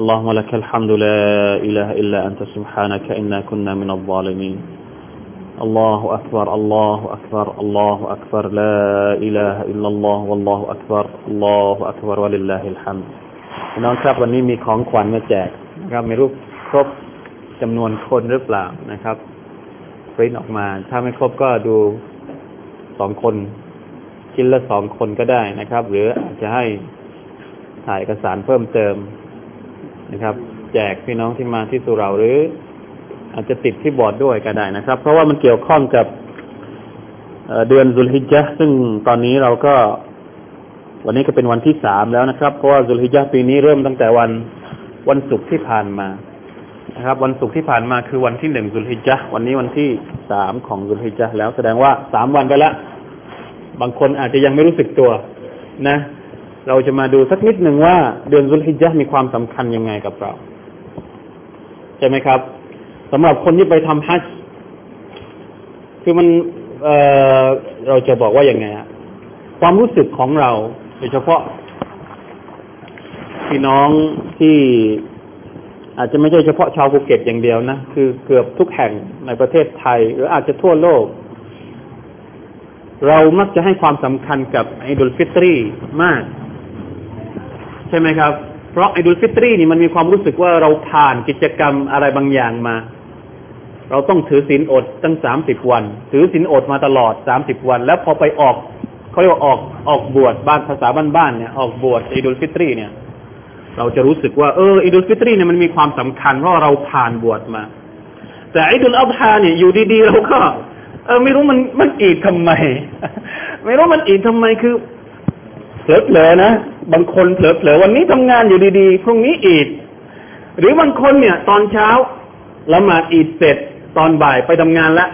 اللهم لك الحمد لا إله إلا أنت سبحانك إنا كنا من الظالمين الله أكبر الله أكبر الله أكبر لا إله إلا الله والله أكبر الله أكبر ولله الحمد พี่น้องครับวันนี้มีของขวัญมาแจกนะครับไม่รู้ครบจำนวนคนหรือเปล่านะครับปริ้นออกมา ถ้าไม่ครบก็ดูสองคนชิ้นละสองคนก็ได้นะครับ หรืออาจจะให้ถ่ายเอกสารเพิ่มเติม นะครับ แจกพี่น้องที่มาที่สุเราหรือ อาจจะติดที่บอร์ดด้วยก็ได้นะครับ เพราะว่ามันเกี่ยวข้องกับเดือนซุลฮิจญะซึ่งตอนนี้เราก็ วันนี้ก็เป็นวันที่สามแล้วนะครับ เพราะว่าซุลฮิจญะปีนี้เริ่มตั้งแต่วันวันศุกร์ที่ผ่านมานะครับ วันศุกร์ที่ผ่านมาคือวันที่หนึ่งซุลฮิจญะวันนี้วันที่สามของซุลฮิจญะแล้วแสดงว่าสามวันไปแล้วบางคนอาจจะยังไม่รู้สึกตัวนะ เราจะมาดูสักนิดหนึ่งว่าเดือนซุลฮิจญะมีความสำคัญยังไงกับเรา ใช่ไหมครับสำหรับคนที่ไปทำฮัจคือมันเเราจะบอกว่าอย่างไงอะความรู้สึกของเราโดยเฉพาะพี่น้องที่อาจจะไม่ใช่เฉพาะชาวภูเก็ตอย่างเดียวนะ คือเกือบทุกแห่งในประเทศไทย หรืออาจจะทั่วโลก เรามักจะให้ความสำคัญกับไอดุลฟิตรีมาก ใช่ไหมครับ เพราะไอดุลฟิตรีนี่มันมีความรู้สึกว่าเราผ่านกิจกรรมอะไรบางอย่างมา เราต้องถือศีลอดตั้งสามสิบวัน ถือศีลอดมาตลอดสามสิบวัน แล้วพอไปออกเขาเรียกว่าออกออกบวชบ้านภาษาบ้านๆเนี่ยออกบวชอิดุลฟิตรีเนี่ย เราจะรู้สึกว่าเอออิดุลฟิตรีเนี่ยมันมีความสำคัญเพราะเราผ่านบวชมา แต่อิดุลอัฎฮาเนี่ยอยู่ดีๆเราก็ เออไม่รู้มันมันอีดทำไม ไม่รู้มันอีดทำไมคือ ผลอๆนะ บางคนเผลอๆวันนี้ทำงานอยู่ดีๆพรุ่งนี้อีดหรือบางคนเนี่ย ตอนเช้าละหมาดอีดเสร็จตอนบ่ายไปทำงานละ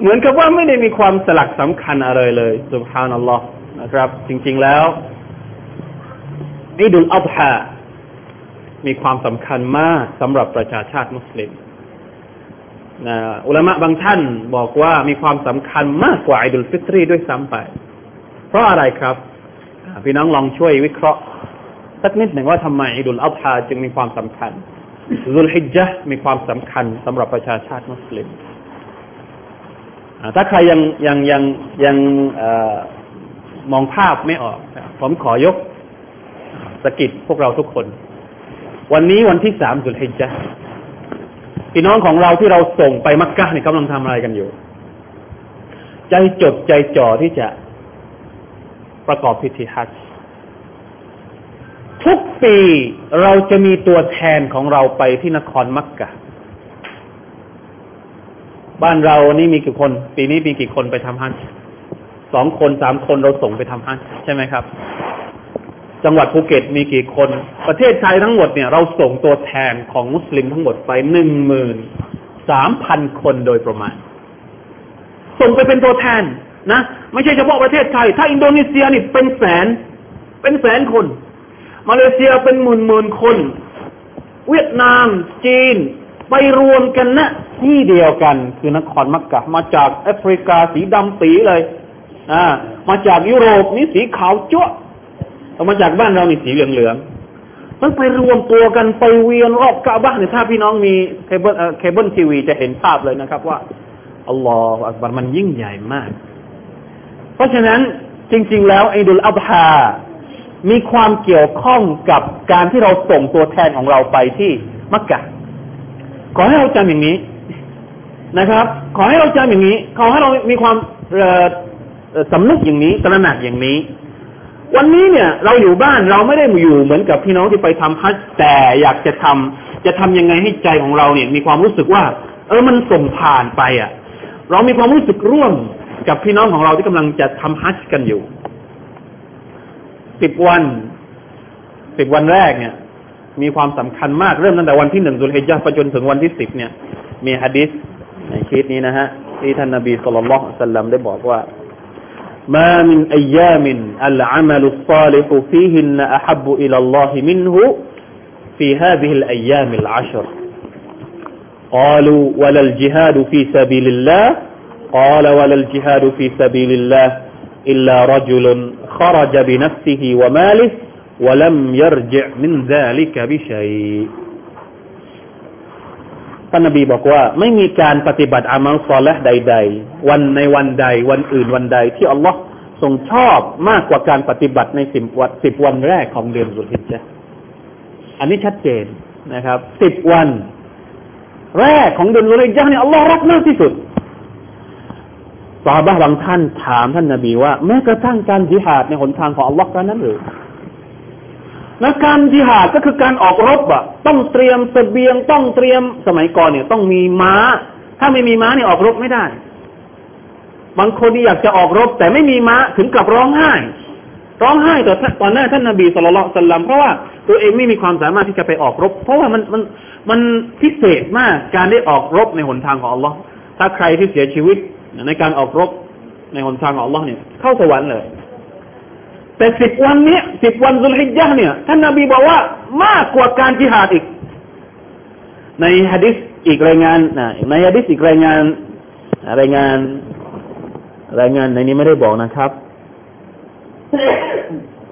เหมือนกับว่าไม่ได้มีความสลักสำคัญอะไรเลยสุบฮานัลลอฮ์นะครับ จริง ๆแล้วอิดุลอัฎฮามีความสำคัญมากสำหรับประชาชาติมุสลิมนะอุลามะบางท่านบอกว่ามีความสำคัญมากกว่าอิดุลฟิตรีด้วยซ้ำไป เพราะอะไรครับ พี่น้องลองช่วยวิเคราะห์สักนิดหนึ่งว่าทำไมอิดุลอัฎฮาจึงมีความสำคัญซุลฮิจญะมีความสำคัญสำหรับประชาชาติมุสลิมถ้าใครยังยังยังยังมองภาพไม่ออก ผมขอยกสกิดพวกเราทุกคน วันนี้วันที่สามสุลฮิจญะพี่น้องของเราที่เราส่งไปมักกะเนี่ยกำลังทำอะไรกันอยู่ ใจจดใจจ่อที่จะ ประกอบพิธีฮัจญ์ทุกปีเราจะมีตัวแทนของเราไปที่นครมักกะ บ้านเรานี่มีกี่คน ปีนี้มีกี่คนไปทำฮัจญ์สองคนสามคนเราส่งไปทำฮัจญ์ใช่ไหมครับ จังหวัดภูเก็ตมีกี่คน ประเทศไทยทั้งหมดเนี่ยเราส่งตัวแทนของมุสลิมทั้งหมดไปหนึ่งหมื่นสามพันคนโดยประมาณ ส่งไปเป็นตัวแทน นะไม่ใช่เฉพาะประเทศไทย ถ้าอินโดนีเซียนี่เป็นแสน เป็นแสนคน มาเลเซียเป็นหมื่นหมื่นคน เวียดนาม จีน ไปรวมกันนะที่เดียวกัน คือนครมักกะมาจากแอฟริกาสีดำปีเลยอ่ามาจากยุโรปนี่สีขาวแล้วมาจากบ้านเรานี่สีเหลืองเหลืองมันไปรวมตัวกันไปเวียนรอบกะอ์บะฮ์เนี่ยถ้าพี่น้องมีเคเบิลเคเบิลทีวีจะเห็นภาพเลยนะครับว่าالله أكبرมันยิ่งใหญ่มาก เพราะฉะนั้นจริง ๆ แล้วอีดุลอัฎฮามีความเกี่ยวข้องกับการที่เราส่งตัวแทนของเราไปที่มักกะขอให้เราจำอย่างนี้นะครับ ขอให้เราจำอย่างนี้ ขอให้เรามีความสำนึกอย่างนี้ตระหนักอย่างนี้ วันนี้เนี่ย เราอยู่บ้านเราไม่ได้อยู่เหมือนกับพี่น้องที่ไปทำฮัจแต่อยากจะทำจะทำยังไงให้ใจของเราเนี่ย มีความรู้สึกว่า เออมันส่งผ่านไปอะ เรามีความรู้สึกร่วม กับพี่น้องของเราที่กำลังจะทำฮัจกันอยู่สิบวัน สิบวันแรกเนี่ย มีความสำคัญมาก เริ่มตั้งแต่วันที่หนึ่งสุลฮิจญะไปจนถึงวันที่สิบเนี่ย มีฮะดิษในชีตนี้นะฮะที่ท่านนบีสุลต่านสัลลัมได้บอกว่า ما من أيام العمل الصالح فيهن أحب إلى الله منه في هذه الأيام العشر قالوا ولا الجهاد في سبيل الله قال ولا الجهاد في سبيل الله إلا رجل خرج بنفسه وماله ولم يرجع من ذلك بشيء ท่านนบีบอกว่าไม่มีการปฏิบัติอามัลซอและใด ๆ วันในวันใด วันอื่นวันใด ที่อัลลอฮ์ทรงชอบมากกว่าการปฏิบัติในสิบวันสิบวันแรกของเดือนสุลฮิจญะอันนี้ชัดเจนนะครับสิบวัน แรกของเดือนสุลฮิจญะเนี่ยอัลลอฮ์รักมากที่สุด ซาบะบางท่านถามท่านนาบีว่าแม้กระทั่งการจิหาดในหนทางของอัลลอฮ์กันนั้นหรือและการจิหาดก็คือการออกรบอะต้องเตรียมเสบียงต้องเตรียมสมัยก่อนเนี่ย ต้องมีม้า ถ้าไม่มีม้าเนี่ยออกรบไม่ได้ บางคนที่อยากจะออกรบ แต่ไม่มีม้าถึงกับร้องไห้ ร้องไห้ต่อตอนหน้าท่านนาบีสุลต่านสัลลัมเพราะว่าตัวเองไม่มีความสามารถที่จะไปออกรบ เพราะว่ามันมันมันพิเศษมากการได้ออกรบในหนทางของอัลลอฮ์ถ้าใครที่เสียชีวิต ในการออกรบในหนทางของอัลลอฮ์เนี่ยเข้าสวรรค์เลย แต่สิบวันนี้สิบวันสุลฮิจญะเนี่ยท่านนาบีบอกว่ามากกว่าการจิหาดอีก ในฮะดิษอีกรายงานนะในฮะดิษอีกรายงานรายงาน รายงานในนี้ไม่ได้บอกนะครับ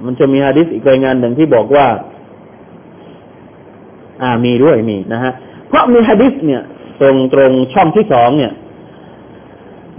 มันจะมีฮะดิษอีกรายงานหนึ่งที่บอกว่า อ่ามีด้วยมีนะฮะเพราะมีฮะดิษเนี่ย ตรงตรงช่องที่สองเนี่ย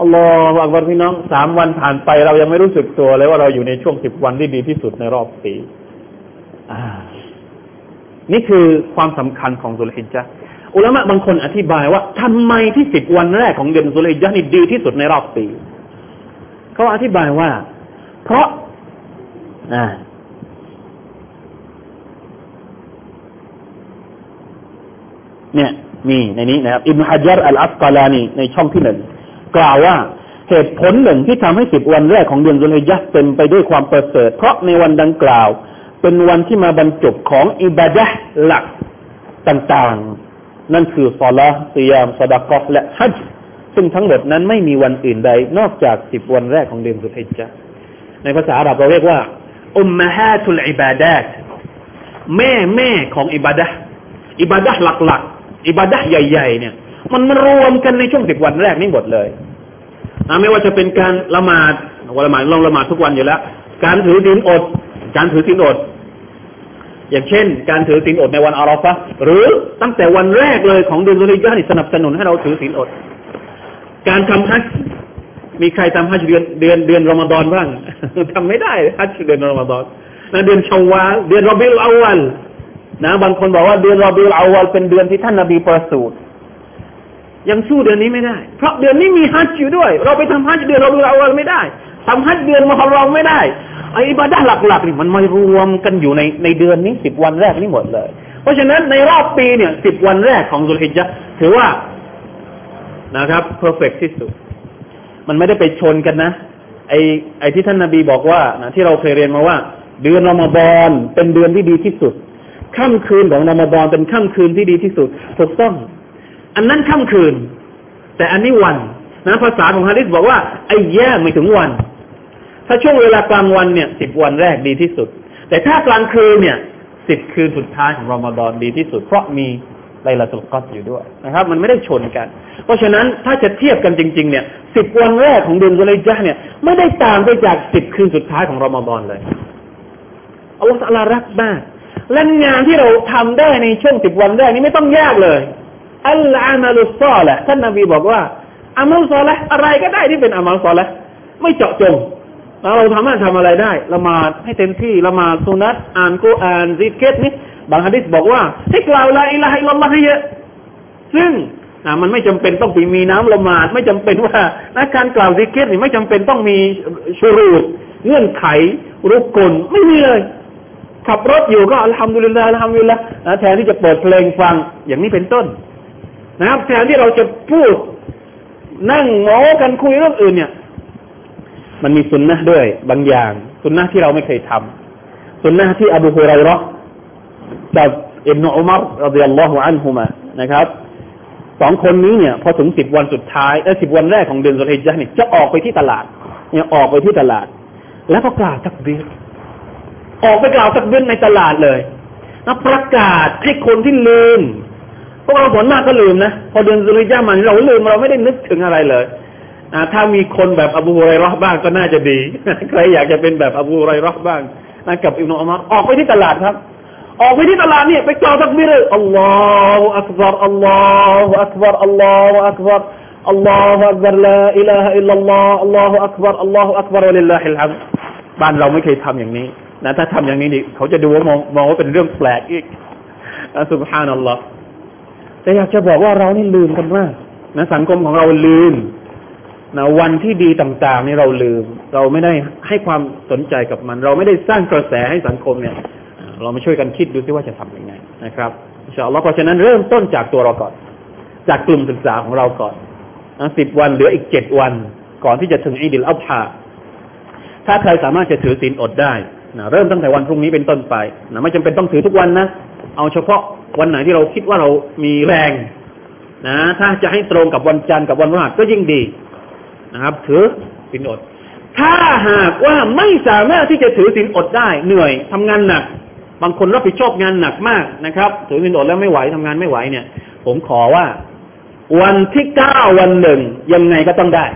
อัลลอฮฺอักบารพี่น้องสามวันผ่านไปเรายังไม่รู้สึกตัวเลยว่าเราอยู่ในช่วงสิบวันที่ดีที่สุดในรอบปีนี่คือความสำคัญของสุลฮิจญะอุลามะบางคนอธิบายว่าทำไมที่สิบวันแรกของเดือนสุลฮิจญะนี่ดีที่สุดในรอบปีเขาอธิบายว่า เพราะเนี่ย มีในนี้นะครับอิบนุฮัจญ์อัลอัสกาลานีในช่องที่หนึ่ง กล่าวว่าเหตุผลหนึ่งที่ทำให้สิบวันแรกของเดือนสุลฮิยัเป็นไปด้วยความประเสริฐ เพราะในวันดังกล่าว เป็นวันที่มาบรรจบของอิบาดะหลักต่างๆ นั่นคือซอลาสิยามสดากะและฮัจซึ่งทั้งหมดนั้นไม่มีวันอื่นใด นอกจากสิบวันแรกของเดือนสุลฮิจในภาษาอาหรับเราเรียกว่าอุมมะฮาตุลอิบาดะแม่แม่ของอิบาดะอิบาดะหลักๆ อิบาดะใหญ่ ๆ เนี่ย มันมารวมกันในช่วงสิบวันแรกนี่หมดเลย ไม่ว่าจะเป็นการละหมาดวันละหมาดลองละหมาดทุกวันอยู่แล้ว การถือศีลอด การถือศีลอด อย่างเช่น การถือศีลอดในวันอาราฟะหรือตั้งแต่วันแรกเลยของเดือนสุริยะนี่สนับสนุนให้เราถือศีลอด การทำฮัจมีใครทำฮัจเดือนเดือนเดือนรอมฎอนบ้างทำไม่ได้ฮัจเดือนรอมฎอนนะเดือนเชาวาลเดือนรอบิลอาวัลนะบางคนบอกว่าเดือนรอบิลอาวัลเป็นเดือนที่ท่านนบีประสูติ ยังสู้เดือนนี้ไม่ได้ เพราะเดือนนี้มีฮัจจ์อยู่ด้วย เราไปทำฮัจจ์เดือนเราดูเราไม่ได้ทำฮัจจ์เดือนมุฮัรรอมไม่ได้อิบาดะห์หลักๆนี่มันมารวมกันอยู่ในในเดือนนี้สิบวันแรกนี่หมดเลย เพราะฉะนั้นในรอบปีเนี่ยสิบวันแรกของซุลฮิจญะถือว่านะครับ perfect ที่สุด มันไม่ได้ไปชนกันนะ ไอ้ไอ้ที่ท่านนาบีบอกว่านะที่เราเคยเรียนมาว่า เดือนรอมฎอนเป็นเดือนที่ดีที่สุดค่ำคืนของรอมฎอนเป็นค่ำคืนที่ดีที่สุดถูกต้อง อันนั้นค่ำคืน แต่อันนี้วันนะภาษาของฮะดิษบอกว่าไอ้แย่ไม่ถึงวัน ถ้าช่วงเวลากลางวันเนี่ยสิบวันแรกดีที่สุด แต่ถ้ากลางคืนเนี่ยสิบคืนสุดท้ายของรอมฎอนดีที่สุด เพราะมีไลลาตุลกอดอยู่ด้วยนะครับ มันไม่ได้ชนกัน เพราะฉะนั้นถ้าจะเทียบกันจริง ๆ เนี่ยสิบวันแรกของเดือนกุลจาเนี่ย ไม่ได้ต่างไปจากสิบคืนสุดท้ายของรอมฎอนเลยอัลลอฮฺรักมากและงานที่เราทำได้ในช่วงสิบวันแรกนี้ไม่ต้องยากเลย อัลอามัลุซอละท่านนบีบอกว่าอามัลซอละอะไรก็ได้ที่เป็นอามัลซอละไม่เจาะจงเราทำให้ทำอะไรได้ละหมาดให้เต็มที่ละหมาดสุนัตอ่านกุอ่านซิกเกตนี่บางฮะดิษบอกว่าให้กล่าวلا إله إلا اللهให้เยอะซึ่งนะมันไม่จำเป็นต้องมีน้ำละหมาด ไม่จำเป็นว่านะการกล่าวซิกิรนี่ไม่จำเป็นต้องมีشروطเงื่อนไขركنไม่มีเลย ขับรถอยู่ก็الحمد لله الحمد للهแทนที่จะเปิดเพลงฟังอย่างนี้เป็นต้น นะครับแทนที่เราจะพูดนั่งล้อกันคุยเรื่องอื่นเนี่ย มันมีสุนนะด้วย บางอย่าง สุนนะที่เราไม่เคยทำสุนนะที่อบูฮุไรรอกับอิบนุอุมารรดิยัลลอฮุอันฮุมานะครับสองคนนี้เนี่ย พอถึงสิบวันสุดท้ายเออสิบวันแรกของเดือนสุลฮิจญะเนี่ยจะออกไปที่ตลาด เนี่ยออกไปที่ตลาด แล้วก็กล่าวตักบีรออกไปกล่าวตักบีรในตลาดเลยแล้วประกาศให้คนที่ลืม พวกเราผลมากก็ลืมนะ พอเดือนสุลฮิจญะมันเราลืมเราไม่ได้นึกถึงอะไรเลยถ้ามีคนแบบอบูฮุไรรอบ้างก็น่าจะดีใครอยากจะเป็นแบบอบูฮุไรรอบ้างนะกับอิบนุอุมารออกไปที่ตลาดครับ ออกไปที่ตลาดเนี่ยไปกล่าวตักบีรเลยالله أكبر الله أكبر الله أكبر الله أكبر لا إله إلا الله الله أكبر الله أكبر ولله الحمدบ้านเราไม่เคยทำอย่างนี้นะถ้าทำอย่างนี้นี่เขาจะดูว่ามองมองว่าเป็นเรื่องแปลกอีกسبحان الله แต่อยากจะบอกว่าเรานี่ลืมกันมากนะสังคมของเราลืมนะวันที่ดีต่างๆนี่เราลืม เราไม่ได้ให้ความสนใจกับมัน เราไม่ได้สร้างกระแสให้สังคมเนี่ย เรามาช่วยกันคิดดูซิว่าจะทํำยังไงนะครับอินชาอัลลอฮ์เพราะฉะนั้นเริ่มต้นจากตัวเราก่อน จากกลุ่มศึกษาของเราก่อนสิบวันเหลืออีกเจ็ดวัน ก่อนที่จะถึงอีดิลอัลฮาถ้าใครสามารถจะถือศีลอดได้นะเริ่มตั้งแต่วันพรุ่งนี้เป็นต้นไปนะไม่จำเป็นต้องถือทุกวันนะเอาเฉพาะ วันไหนที่เราคิดว่าเรามีแรงนะ ถ้าจะให้ตรงกับวันจันทร์กับวันพฤหัสก็ยิ่งดีนะครับ ถือศีลอด ถ้าหากว่าไม่สามารถที่จะถือศีลอดได้ เหนื่อยทำงานหนัก บางคนรับผิดชอบงานหนักมากนะครับ ถือวินโดแล้วไม่ไหวทำงานไม่ไหวเนี่ย ผมขอว่า วันที่เก้าวันหนึ่งยังไงก็ต้องได้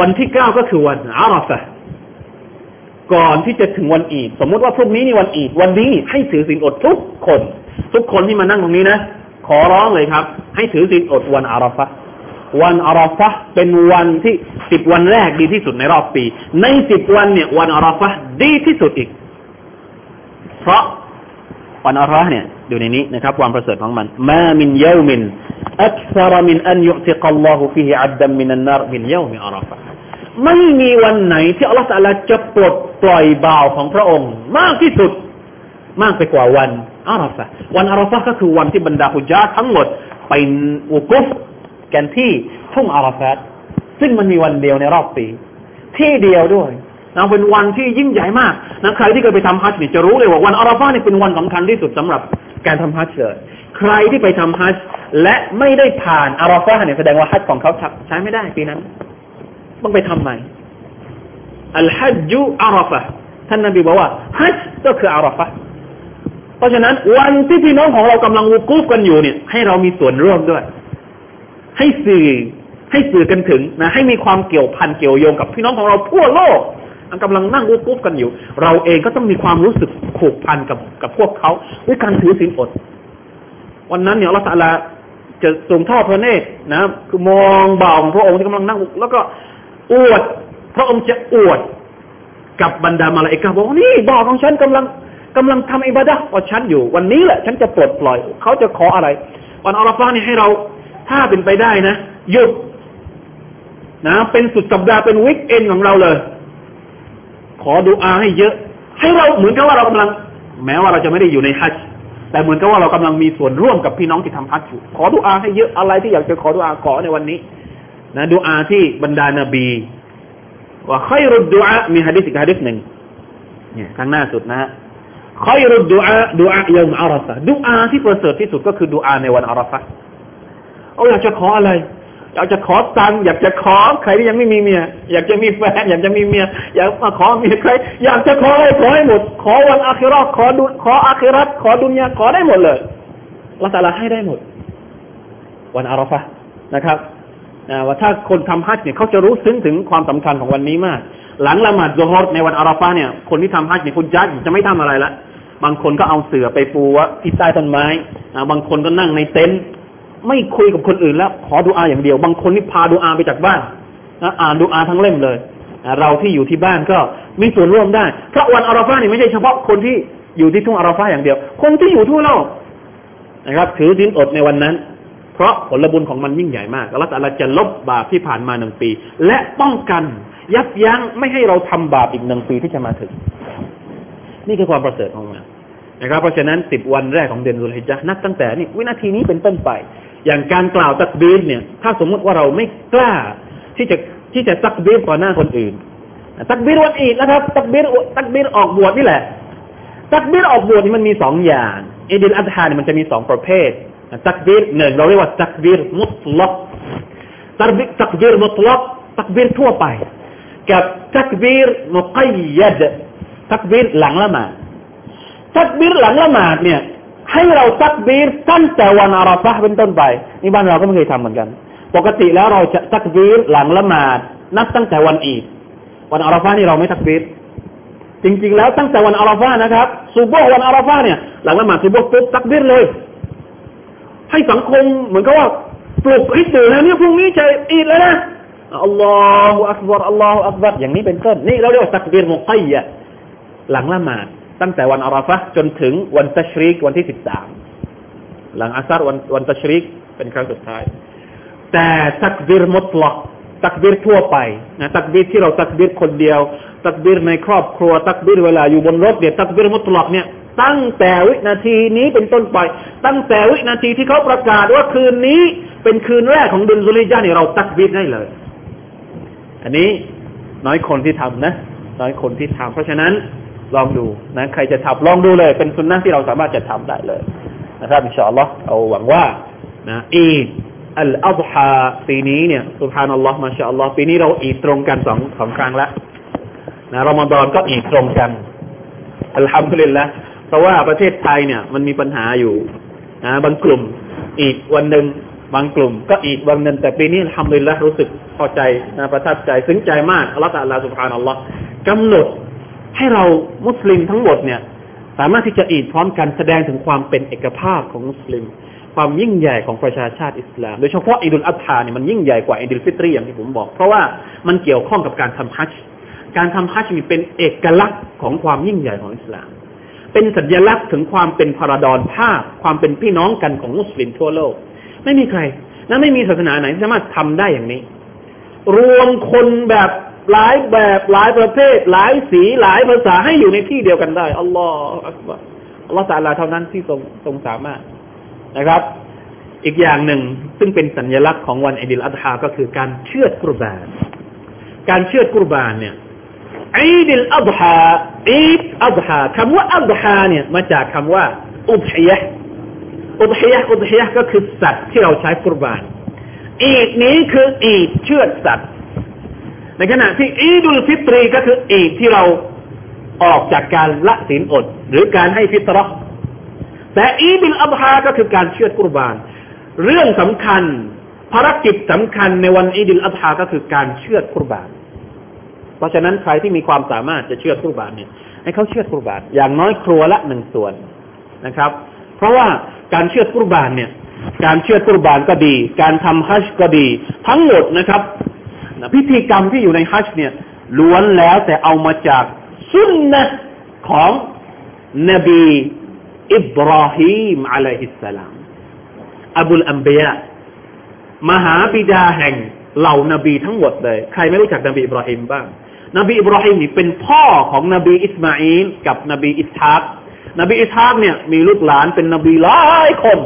วันที่เก้าก็คือวันอาราฟะ ก่อนที่จะถึงวันอีดสมมติว่าพรุ่งนี้นี่วันอีดวันนี้ให้ถือศีลอดทุกคน ทุกคนที่มานั่งตรงนี้นะ ขอร้องเลยครับ ให้ถือศีลอดวันอาราฟะวันอาราฟะเป็นวันที่สิบวันแรกดีที่สุดในรอบปี ในสิบวันเนี่ย วันอาราฟะดีที่สุดอีก เพราะวันอัลลอฮ์เนี่ยดูในนี้นะครับ ความประเสริฐของมันما من يوم أكثر من أن يعتق الله فيه عبدا من النار من يوم عرفة ไม่มีวันไหนที่อัลลอฮฺตะลาจะปลดปล่อยบ่าวของพระองค์ มากที่สุด มากไปกว่าวันอาราฟะวันอาราฟะก็คือวันที่บรรดาฮุจาทั้งหมดไปอุกุฟกันที่ทุ่งอาราฟะซึ่งมันมีวันเดียวในรอบปี ที่เดียวด้วยนะเป็นวันที่ยิ่งใหญ่มากนะใครที่เคยไปทำฮัจญ์นี่จะรู้เลยว่าวันอาราฟานี่เป็นวันสำคัญที่สุดสำหรับการทำฮัจญ์เลยใครที่ไปทำฮัจญ์และไม่ได้ผ่านอาราฟาเนี่ยแสดงว่าฮัจญ์ของเขาใช้ไม่ได้ปีนั้น ต้องไปทำใหม่อัลฮัจญูอาราฟะท่านนบีบอกว่าฮัจก็คืออาราฟะเพราะฉะนั้นวันที่พี่น้องของเรากำลังวูกูฟกันอยู่เนี่ย ให้เรามีส่วนร่วมด้วย ให้สื่อให้สื่อกันถึงนะ ให้มีความเกี่ยวพันเกี่ยวโยงกับพี่น้องของเราทั่วโลกกำลังนั่งวุกุฟกันอยู่ เราเองก็ต้องมีความรู้สึกผูกพันกับกับพวกเขาด้วยการถือศีลอด วันนั้นเนี่ยอัลลอฮฺจะส่งทอดพระเนตรนะคือมองบ่าวของพระองค์ที่กำลังนั่งแล้วก็ อวด พระองค์จะอวด กับบรรดามาลาอิกาบอกว่านี่บ่าวของฉันกำลังกำลังทำอิบาดะว่าฉันอยู่ วันนี้แหละ ฉันจะปลดปล่อย เขาจะขออะไร วันอัลฟานี่ให้เรา ถ้าเป็นไปได้นะหยุดนะเป็นสุดสัปดาห์เป็นวิกเอนของเราเลย ขอดูอาให้เยอะ ให้เราเหมือนกับว่าเรากำลัง แม้ว่าเราจะไม่ได้อยู่ในฮัจแต่เหมือนกับว่าเรากำลังมีส่วนร่วมกับพี่น้องที่ทำฮัจอยู่ขอดูอาให้เยอะอะไรที่อยากจะขอดูอาขอในวันนี้ นะดูอาที่บรรดานาบีว่าค่อยรุดดูอามีฮะดิษอีกฮะดิษหนึ่งเนี่ยข้างหน้าสุดนะฮะค่อยรุดดูอาดูอายมอาราฟะดูอาที่ประเสริฐที่สุดก็คือดูอาในวันอาราฟะเอาอยากจะขออะไรอยากจะขอตังอยากจะขอใครที่ยังไม่มีเมียอยากจะมีแฟนอยากจะมีเมียอยากมาขอเมียใคร อยากจะขออะไรขอให้หมด ขอวันอาคิรอขอดุขออาคิรัตขอดุนยาขอได้หมดเลยละตาลาให้ได้หมด วันอาราฟะนะครับ ว่าถ้าคนทำฮัจญ์เนี่ยเขาจะรู้ซึ้งถึงความสำคัญของวันนี้มาก หลังละหมาดโฮอรในวันอาราฟะเนี่ย คนที่ทำฮัจญ์เนี่ยคุณจัดจะไม่ทำอะไรละบางคนก็เอาเสือไปปูว่าที่ใต้ต้นไม้บางคนก็นั่งในเต็นท์ไม่คุยกับคนอื่นแล้วขอดูอาอย่างเดียว บางคนนี่พาดูอาไปจากบ้านนะอ่านดูอาทั้งเล่มเลยเราที่อยู่ที่บ้านก็มีส่วนร่วมได้เพราะวันอาราฟาเนี่ยไม่ใช่เฉพาะคนที่อยู่ที่ทุ่งอาราฟาอย่างเดียว คนที่อยู่ทั่วโลกนะครับ ถือสินอดในวันนั้น เพราะผลบุญของมันยิ่งใหญ่มากอัลลอฮฺจะลบบาปที่ผ่านมาหนึ่งปี และป้องกันยับยั้งไม่ให้เราทำบาปอีกหนึ่งปีที่จะมาถึง นี่คือความประเสริฐของมันนะครับเพราะฉะนั้นสิบวันแรกของเดือนรุลฮิจญะนับตั้งแต่นี่วินาทีนี้เป็นต้นไป อย่างการกล่าวตักบีรเนี่ย ถ้าสมมติว่าเราไม่กล้า ที่จะที่จะตักบีรต่อหน้าคนอื่น ตักบีรวันอีดนะครับตักบีรตักบีรออกบวชนี่แหละ ตักบีรออกบวชนี่มันมีสองอย่างอิดิลอัตฮาเนี่ยมันจะมีสองประเภท ตักบีรหนึ่งเราเรียกว่าตักบีรมุตลักตักบีรตักบีรมุตลักตักบีรทั่วไป กับตักบีรมุกัยยัดตักบีรหลังละหมาดตักบีรหลังละหมาดเนี่ยให้เราตักบีรตั้งแต่วันอาราฟะเป็นต้นไปนี่บ้านเราก็ไม่เคยทำเหมือนกัน ปกติแล้วเราจะตักบีรหลังละหมาด นับตั้งแต่วันอีดวันอาราฟะนี่เราไม่ตักบีรจริงๆแล้วตั้งแต่วันอาราฟะนะครับซูโบวันอาราฟะเนี่ยหลังละหมาดซูโบปุ๊บตักบีรเลย ให้สังคมเหมือนกับว่าปลุกให้ตื่นแล้วเนี่ยพรุ่งนี้จะอีดแล้วนะอัลลอฮฺอักบารอัลลอฮฺอักบารอย่างนี้เป็นต้นนี่เราเรียกว่าตักบีรมุกัยยะหลังละหมาดตั้งแต่วันอาราฟะจนถึงวันตัชริกวันที่สิบสามหลังอาซาร์วันวันตัชริกเป็นครั้งสุดท้าย แต่ตักบีรมุตลักตักบีรทั่วไปนะตักบีรที่เราตักบีรคนเดียว ตักบีรในครอบครัว ตักบีรเวลาอยู่บนรถเนี่ยตักบีรมุตลักเนี่ยตั้งแต่วินาทีนี้เป็นต้นไป ตั้งแต่วินาทีที่เขาประกาศว่าคืนนี้ เป็นคืนแรกของเดือนสุริยะเนี่ยเราตักบีรได้เลย อันนี้น้อยคนที่ทำนะ น้อยคนที่ทำเพราะฉะนั้นลองดูนะใครจะทำลองดูเลย เป็นสุนนะที่เราสามารถจะทำได้เลยนะครับอินชาอัลลอฮ์เอาหวังว่านะอีอัลอัฎฮาปีนี้เนี่ยสุภานัลลอฮ์มาชาอัลลอฮ์ปีนี้เราอีตรงกันสองสองครั้งแล้ว นะรอมฎอนก็อีดตรงกันالحمد للهเพราะว่าประเทศไทยเนี่ยมันมีปัญหาอยู่นะบางกลุ่มอีดวันหนึ่งบางกลุ่ม ก็อีดวันหนึ่งแต่ปีนี้อัลฮัมดุลิลละรู้สึกพอใจนะประทับใจซึ้งใจมากอัลลอฮฺตะลาسبحان اللهกำหนดให้เรามุสลิมทั้งหมดเนี่ย สามารถที่จะอีดพร้อมกันแสดงถึงความเป็นเอกภาพของมุสลิม ความยิ่งใหญ่ของประชาชาติอิสลาม โดยเฉพาะอิดุลอัฎฮาเนี่ยมันยิ่งใหญ่กว่าอิดุลฟิตรีอย่างที่ผมบอก เพราะว่ามันเกี่ยวข้องกับการทำฮัจจ์ การทำฮัจจ์มีเป็นเอกลักษณ์ของความยิ่งใหญ่ของอิสลาม เป็นสัญลักษณ์ถึงความเป็นพาราดอนภาพ ความเป็นพี่น้องกันของมุสลิมทั่วโลก ไม่มีใคร และไม่มีศาสนาไหนที่สามารถทำได้อย่างนี้ รวมคนแบบหลายแบบหลายประเภท หลายสีหลายภาษาให้อยู่ในที่เดียวกันได้อัลลอฮฺอักบารอัลลอฮฺตาลาเท่านั้นที่ทรงทรงสามารถนะครับ อีกอย่างหนึ่งซึ่งเป็นสัญลักษณ์ของวันอิดิลอัฎฮาก็คือการเชือดกุรบาน การเชือดกุรบานเนี่ย อีดิลอัฎฮาอีดอัฎฮาคำว่า أضحى เนี่ยมาจากคำว่าอุบฮียะอุบฮียะอุบฮียะก็คือสัตว์ที่เราใช้กุรบานอีดนี้คืออีดเชือดสัตว์ ในขณะที่อีดุลฟิตรีก็คืออีดที่เราออกจากการละศีลอด หรือการให้ฟิตรอแต่อีดิลอัฎฮาก็คือการเชือดกุรบาน เรื่องสำคัญภารกิจสำคัญในวันอีดิลอัฎฮาก็คือการเชือดกุรบาน เพราะฉะนั้นใครที่มีความสามารถจะเชือดกุรบานเนี่ยให้เขาเชือดกุรบานอย่างน้อยครัวละหนึ่งส่วนนะครับ เพราะว่าการเชือดกุรบานเนี่ย การเชือดกุรบานก็ดี การทำฮัจก็ดี ทั้งหมดนะครับพิธีกรรมที่อยู่ในฮัจเนี่ยล้วนแล้วแต่เอามาจากสุนนะของนบีอิบราฮิมعليه السلام أبو الأنبياءมหาบิดาแห่งเหล่านบีทั้งหมดเลย ใครไม่รู้จักนบีอิบราฮิมบ้าง นบีอิบราฮิมนี่เป็นพ่อของนบีอิสมาอิลกับนบีอิสฮากนบีอิสฮากเนี่ยมีลูกหลานเป็นนบีหลายคน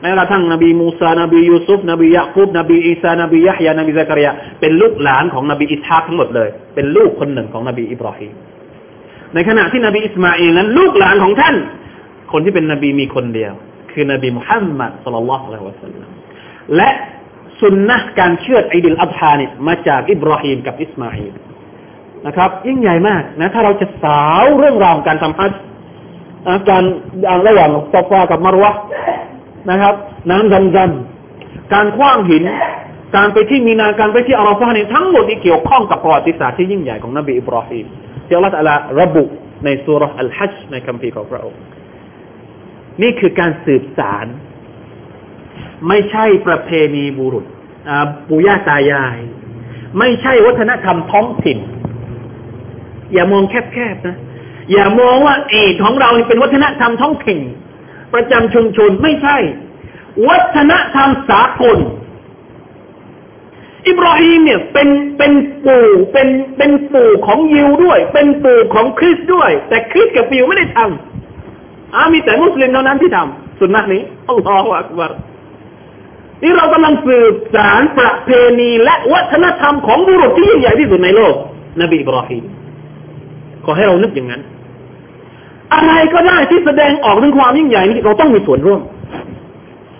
แม้กระทั่งนบีมูซานบียูซุฟนบียะคูบนบีอีสานบียะฮยานบีซักริยาเป็นลูกหลานของนบีอิสฮากทั้งหมดเลย เป็นลูกคนหนึ่งของนบีอิบราฮิมในขณะที่นบีอิสมาอิลนั้น ลูกหลานของท่าน คนที่เป็นนบีมีคนเดียว คือนบีมุฮัมมัดصلى الله عليه وسلمและสุนนะการเชือดอิดิลอัฎฮาเนี่ยมาจากอิบราฮิมกับอิสมาอิล นะครับ ยิ่งใหญ่มากนะถ้าเราจะสาวเรื่องราวการทำฮัจญ์การระหว่างซอฟากับมารวะนะครับ น้ำดำดำการคว้างหิน การไปที่มีนาการไปที่อาราฟาเนี่ยทั้งหมดที่เกี่ยวข้องกับประวัติศาสตร์ที่ยิ่งใหญ่ของนบีอิบราฮิมที่อัลลอฮฺระบุในสุรษอัลฮัจในคัมภีร์ของพระองค์นี่คือการสืบสาร ไม่ใช่ประเพณีบุรุษปู่ย่าตายาย ไม่ใช่วัฒนธรรมท้องถิ่น อย่ามองแคบๆนะอย่ามองว่าเอกของเราเป็นวัฒนธรรมท้องถิ่นประจำชุมชนไม่ใช่ วัฒนธรรมสากลอิบราฮิมเนี่ยเป็นเป็นปู่เป็นเป็นปู่ของยิวด้วย เป็นปู่ของคริสด้วย แต่คริสกับยิวไม่ได้ทำอามีแต่มุสลิมเท่านั้นที่ทำสุนนะนี้อัลลอฮฺอักบารนี่เรากำลังสืบสารประเพณีและวัฒนธรรมของบุรุษที่ยิ่งใหญ่ที่สุดในโลก นบีอิบราฮิม ขอให้เรานึกอย่างนั้น อะไรก็ได้ที่แสดงออกถึงความยิ่งใหญ่นี้เราต้องมีส่วนร่วม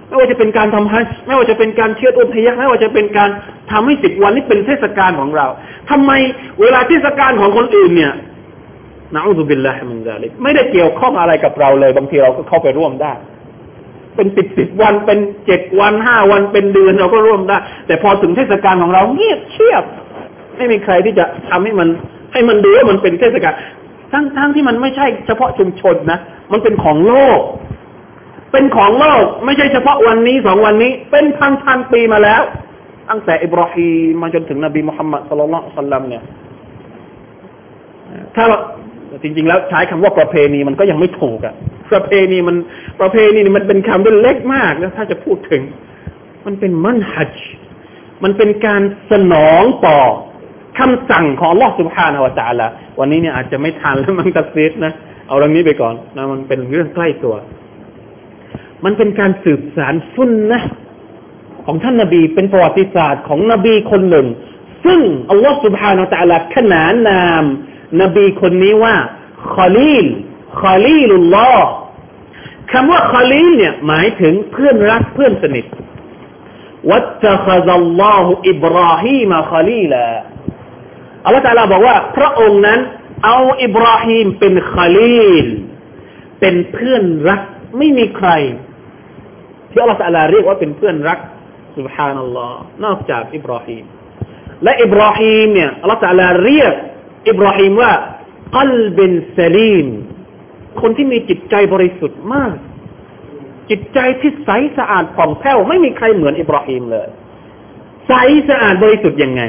ไม่ว่าจะเป็นการทำฮัจไม่ว่าจะเป็นการเชื่ออุทยะไม่ว่าจะเป็นการทำให้สิบวันนี้เป็นเทศกาลของเราทำไมเวลาเทศกาลของคนอื่นเนี่ยนะอุบิลลาฮิมินซาลิกไม่ได้เกี่ยวข้องอะไรกับเราเลย บางทีเราก็เข้าไปร่วมได้ เป็นสิบสิบวันเป็นเจ็ดวันห้าวันเป็นเดือนเราก็ร่วมได้ แต่พอถึงเทศกาลของเราเงียบเชียบ ไม่มีใครที่จะทำให้มัน ให้มันดูว่ามันเป็นเทศกาลทั้งทั้งที่มันไม่ใช่เฉพาะชุมชนนะ มันเป็นของโลก เป็นของโลกไม่ใช่เฉพาะวันนี้สองวันนี้ เป็นพันพันปีมาแล้ว ตั้งแต่อิบราฮิมมาจนถึงนบีมุฮัมมัดสุลลัลสัลลัมเนี่ย ถ้าจริง ๆ แล้วใช้คำว่าประเพณีมันก็ยังไม่ถูกอะประเพณีมันประเพณีนี่มันเป็นคำที่เล็กมากนะถ้าจะพูดถึง มันเป็นมันฮัจมันเป็นการสนองต่อ คำสั่งของอัลลอฮ์สุบฮานาวะตาละวันนี้เนี่ยอาจจะไม่ทันแล้วมันตัดสีดนะเอาเรื่องนี้ไปก่อนนะมันเป็นเรื่องใกล้ตัว มันเป็นการสืบสารสุนนะของท่านนาบีเป็นประวัติศาสตร์ของนบีคนหนึ่ง ซึ่งอัลลอฮ์สุบฮานาตะลาขนานนาม นบีคนนี้ว่าخليل خليل الله คำว่า خليل เนี่ยหมายถึงเพื่อนรักเพื่อนสนิทواتخذ الله إبراهيم خليلا อัลลอฮฺตาลาบอกว่า พระองค์นั้น เอาอิบราฮิมเป็น خليل เป็นเพื่อนรัก ไม่มีใคร ที่อัลลอฮฺตาลาเรียกว่าเป็นเพื่อนรักسبحان اللهนอกจากอิบราฮิมและอิบราฮิมเนี่ยอัลลอฮฺตาลาเรียกอิบราฮิมว่าقلب سليمคนที่มีจิตใจบริสุทธิ์มาก จิตใจที่ใสสะอาดผ่องแผ้วไม่มีใครเหมือนอิบราฮิมเลย ใสสะอาดบริสุทธิ์ยังไง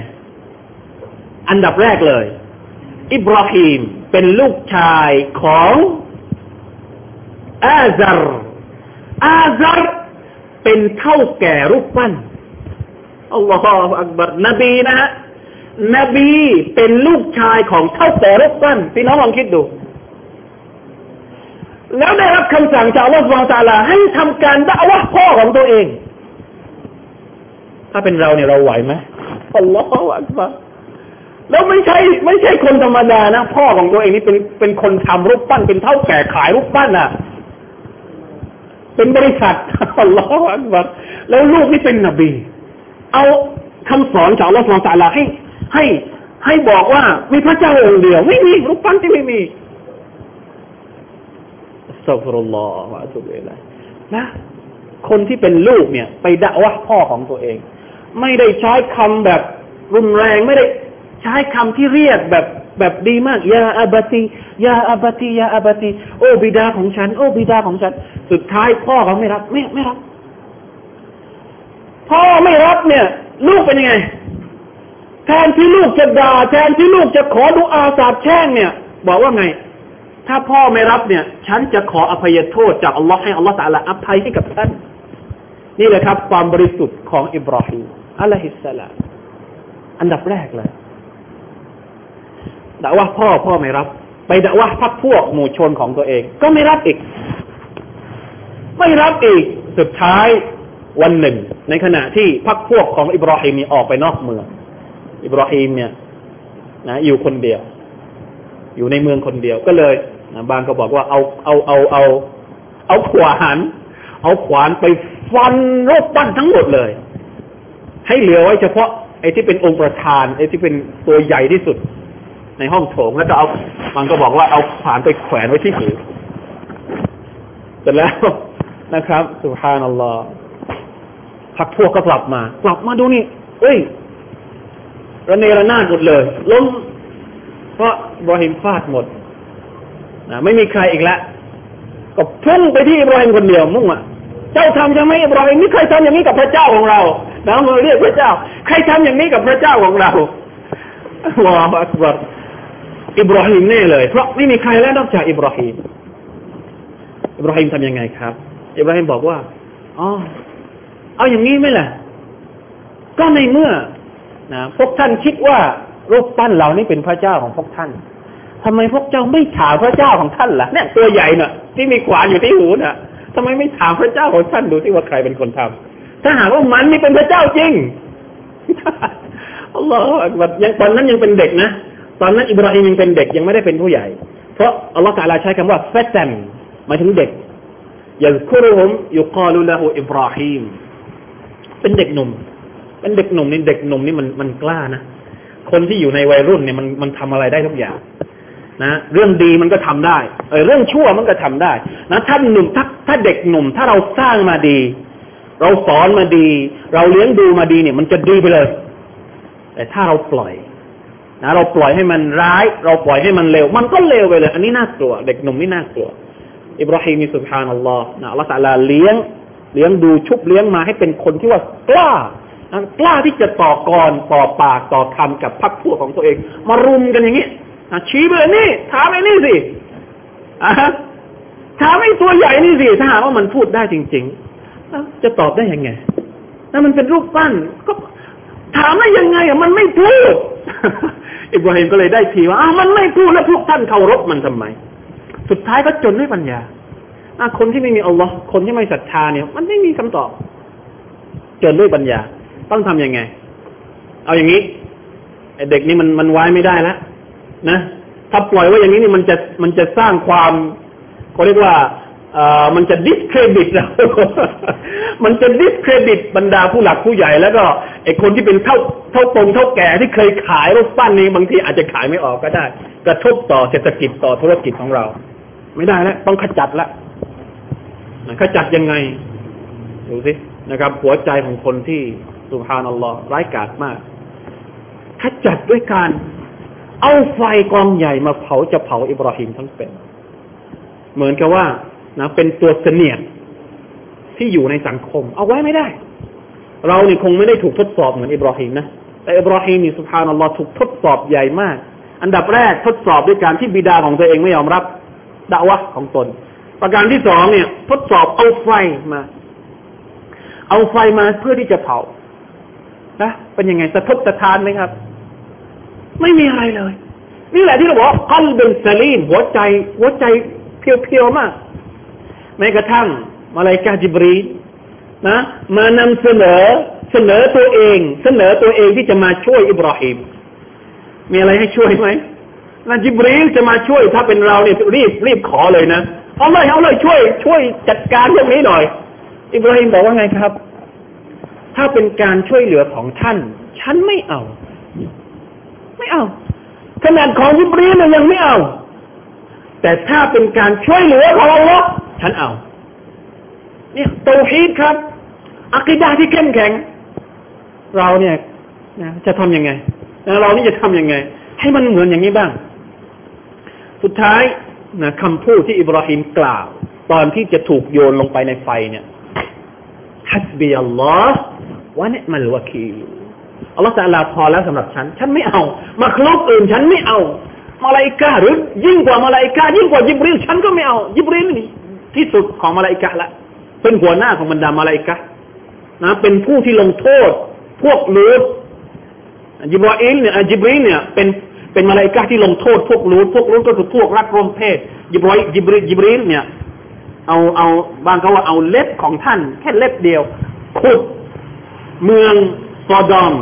อันดับแรกเลย อิบราฮิมเป็นลูกชายของอาซาร์อาซาร์เป็นเท่าแก่รูปปั้นอัลลอฮฺอักบัรนบีนะฮะนบีเป็นลูกชายของเท่าแก่รูปปั้นพี่น้องลองคิดดู แล้วได้รับคำสั่งจากอัลลอฮฺสุบตาลาให้ทำการด่าวะพ่อของตัวเอง ถ้าเป็นเราเนี่ยเราไหวไหมอัลลอฮฺอักบัร แล้วไม่ใช่ไม่ใช่คนธรรมดานะพ่อของตัวเองนี่เป็นเป็นคนทำรูปปั้นเป็นเท่าแก่ขายรูปปั้นอะ เป็นบริษัทอัลลอฮฺอักบัรแล้วลูกนี่เป็นนบี เอาคำสอนจากอัลลอฮฺสุบตาลาให้ให้ให้บอกว่ามีพระเจ้าองค์เดียว ไม่มีรูปปั้นที่ไม่มีสัฟรุลลอฮฺวะตุบิลัยนะคนที่เป็นลูกเนี่ย ไปด่าว่าพ่อของตัวเอง ไม่ได้ใช้คำแบบรุนแรงไม่ได้ ใช้คำที่เรียกแบบแบบดีมากยาอาบติยาอาบติยาอาบติ โอ้บิดาของฉัน โอ้บิดาของฉัน สุดท้ายพ่อเขาไม่รับไม่ไม่รับ พ่อไม่รับเนี่ย ลูกเป็นยังไงแทนที่ลูกจะด่าแทนที่ลูกจะขอดูอาสาบแช่งเนี่ย บอกว่าไง ถ้าพ่อไม่รับเนี่ย ฉันจะขออภัยโทษจากอัลลอฮ์ให้อัลลอฮ์ตะลาอภัยให้กับท่าน นี่แหละครับ ความบริสุทธิ์ของอิบราฮิมอะลัยฮิสสลามอันดับแรกเลย ด่าว่าพ่อพ่อไม่รับ ไปด่าว่าพักพวกหมู่ชนของตัวเอง ก็ไม่รับอีก ไม่รับอีกสุดท้ายวันหนึ่ง ในขณะที่พักพวกของอิบราฮิมมีออกไปนอกเมือง อิบราฮิมเนี่ยนะอยู่คนเดียว อยู่ในเมืองคนเดียวก็เลยนะบางก็บอกว่าเอาเอาเอาเอาเอาขวานเอาขวานไปฟันรูปปั้นทั้งหมดเลย ให้เหลือไว้เฉพาะไอ้ที่เป็นองค์ประธานไอ้ที่เป็นตัวใหญ่ที่สุด ในห้องโถงแล้วก็เอาบางก็บอกว่าเอาขวานไปแขวนไว้ที่หูเสร็จแล้วนะครับสุภานัลลอฮ์พักพวกก็กลับมา กลับมาดูนี่เอ้ยระเนระนาดหมดเลยล้มเพราะบรอฮิมฟาดหมดนะไม่มีใครอีกแล้วก็พุ่งไปที่อิบราฮิมคนเดียวมุ่งอะเจ้าทำยังไม่อิบราฮิมไม่เคยทำอย่างนี้กับพระเจ้าของเรานะเราเรียกพระเจ้า ใครทำอย่างนี้กับพระเจ้าของเราว้าวอักบาร อิบราฮิมแน่เลย เพราะไม่มีใครแล้วนอกจากอิบราฮิมอิบราฮิมทำยังไงครับ อิบราฮิมบอกว่าอ๋อเอาอย่างนี้ไหมล่ะ ก็ในเมื่อนะพวกท่านคิดว่ารูปปั้นเหล่านี้เป็นพระเจ้าของพวกท่านทำไมพวกเจ้าไม่ถามพระเจ้าของท่านล่ะเนี่ยตัวใหญ่น่ะ ที่มีขวานอยู่ที่หูน่ะทำไมไม่ถามพระเจ้าของท่านดูที่ว่าใครเป็นคนทำถ้าหากว่ามันนี่เป็นพระเจ้าจริงอัลลอฮฺยังตอนนั้นยังเป็นเด็กนะ ตอนนั้นอิบราฮิมยังเป็นเด็กยังไม่ได้เป็นผู้ใหญ่ เพราะอัลลอฮฺตาลาใช้คำว่าเฟตเซมหมายถึงเด็กยาคุรุฮุมยุกาลุละหูอิบราฮิมเป็นเด็กหนุ่ม เป็นเด็กหนุ่มนี่เด็กหนุ่มนี่มันมันกล้านะคนที่อยู่ในวัยรุ่นเนี่ยมันมันทำอะไรได้ทุกอย่างนะเรื่องดีมันก็ทำได้เออเรื่องชั่วมันก็ทำได้ นะถ้าหนุ่มถ้าถ้าเด็กหนุ่ม ถ้าเราสร้างมาดี เราสอนมาดี เราเลี้ยงดูมาดีเนี่ย มันจะดีไปเลย แต่ถ้าเราปล่อย นะเราปล่อยให้มันร้าย เราปล่อยให้มันเลว มันก็เลวไปเลย อันนี้น่ากลัว เด็กหนุ่มนี่น่ากลัว อิบราฮิมีสุบฮานัลลอฮ์นะอัลลอฮฺตะลาเลี้ยง เลี้ยงดูชุบเลี้ยงมาให้เป็นคนที่ว่ากล้ากล้าที่จะต่อกรต่อปากต่อคำกับพรรคพวกของตัวเอง มารุมกันอย่างนี้ชี้ไปนี่ถามไอ้นี่สิถามไอ้ตัวใหญ่นี่สิถ้าหากว่ามันพูดได้จริงๆจะตอบได้ยังไงถ้ามันเป็นรูปปั้นก็ถามได้ยังไงอะมันไม่พูด อิบราฮิมก็เลยได้ทีว่าอ้ามันไม่พูดแล้วพวกท่านเคารพมันทำไม สุดท้ายก็จนด้วยปัญญาคนที่ไม่มีอัลลอฮ์คนที่ไม่ศรัทธาเนี่ย มันไม่มีคำตอบ จนด้วยปัญญา ต้องทํำยังไง เอาอย่างนี้เด็กนี่มันมันไว้ไม่ได้แล้วนะถ้าปล่อยไว้อย่างนี้นี่มันจะมันจะสร้างความเขาเรียกว่า มันจะดิสเครดิตเรา มันจะดิสเครดิตบรรดาผู้หลักผู้ใหญ่ แล้วก็ไอคนที่เป็นเท่าเท่าตรงเท่าแก่ที่เคยขายรถปั้นนี้บางทีอาจจะขายไม่ออกก็ได้ กระทบต่อเศรษฐกิจต่อธุรกิจของเรา ไม่ได้แล้วต้องขจัดละขจัดยังไงดูสินะครับ หัวใจของคนที่สุภานัลลอฮ์ร้ายกาจมากขจัดด้วยการ เอาไฟกองใหญ่มาเผาจะเผาอิบราฮิมทั้งเป็น เหมือนกับว่า นะเป็นตัวเสนียดที่อยู่ในสังคม เอาไว้ไม่ได้ เราเนี่คงไม่ได้ถูกทดสอบเหมือนอิบราฮิมนะแต่อิบราฮิมนี่สุภานัลลอฮ์ถูกทดสอบใหญ่มาก อันดับแรกทดสอบด้วยการที่บิดาของตัวเองไม่ยอมรับดาวะของตน ประการที่สองเนี่ย ทดสอบเอาไฟมา เอาไฟมาเพื่อที่จะเผานะเป็นยังไงสะทกสะทานไหมครับ ไม่มีอะไรเลย นี่แหละที่เราบอกกัลเบนซาลีนหัวใจ หัวใจเพียวๆมาก แม้กระทั่งมาลายกาจิบรีนะมานำเสนอเสนอตัวเอง เสนอตัวเองที่จะมาช่วยอิบราฮิมมีอะไรให้ช่วยไหมนะจิบรีจะมาช่วยถ้าเป็นเราเนี่ยรีบรีบขอเลยนะเอาเลยเอาเลยช่วย ช่วยจัดการเรื่องนี้หน่อย อิบราฮิมบอกว่าไงครับ ถ้าเป็นการช่วยเหลือของท่าน ฉันไม่เอา ไม่เอา ขนาดของยิบรีนยังไม่เอา แต่ถ้าเป็นการช่วยเหลือของอัลลอฮ์ ฉันเอา เนี่ยตัวฮีดครับอักิดาที่เข้มแข็ง เราเนี่ยนะจะทำยังไงนะเรานี่จะทำยังไง ให้มันเหมือนอย่างนี้บ้าง สุดท้ายนะคำพูดที่อิบราฮิมกล่าว ตอนที่จะถูกโยนลงไปในไฟเนี่ยฮัสบีอัลลอฮ์วะเนมัลวะคีอัลลอฮฺจะลาพอแล้วสำหรับฉัน ฉันไม่เอามาคลุกอื่น ฉันไม่เอามาลายกาหรือยิ่งกว่ามาลายกายิ่งกว่ายิบรีลฉันก็ไม่เอายิบรีลนี่ ที่สุดของมาลายกาละ เป็นหัวหน้าของบรรดามาลายกานะ เป็นผู้ที่ลงโทษ พวกลูดยิบรีลเนี่ยยิบรีลเนี่ย เป็นเป็นมาลายกาที่ลงโทษพวกลูดพวกลูดก็คือพวกรักร่วมเพศยิบรียิบรียิบรีลเนี่ย เอาเอาบางเขาว่าเอาเล็บของท่าน แค่เล็บเดียวขุดเมืองซอดอม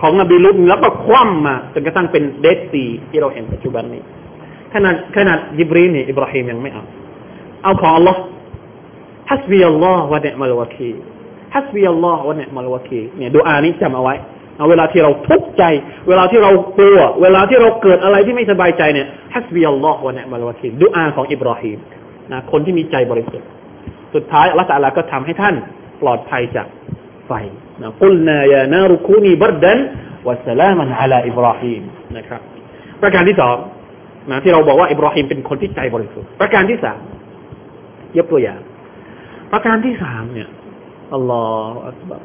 ของนบีลุตแล้วก็คว่ำมาจนกระทั่งเป็นเดดซีที่เราเห็นปัจจุบันนี้ขนาดขนาดยิบรีนี่อิบราฮิมยังไม่เอา เอาของอัลลอฮ์ฮัสบีอัลลอฮ์วะเนมัลวะคีฮัสบีอัลลอฮ์วะเนมัลวะคีเนี่ยดูอานี้จำเอาไว้เอาเวลาที่เราทุกข์ใจ เวลาที่เรากลัว เวลาที่เราเกิดอะไรที่ไม่สบายใจเนี่ยฮัสบีอัลลอฮ์วะเนมัลวะคีดูอาของอิบราฮิมนะคนที่มีใจบริสุทธิ์สุดท้ายอัลลอฮฺก็ทำให้ท่านปลอดภัยจากไฟนะกุลนายานารุคูนีบัรดันวะสลามันอัลาอิบราฮิมนะครับ ประการที่สองนะที่เราบอกว่าอิบราฮิมเป็นคนที่ใจบริสุทธิ์ประการที่สาม ยกตัวอย่าง ประการที่สามเนี่ยอัลลอฮฺอักบัร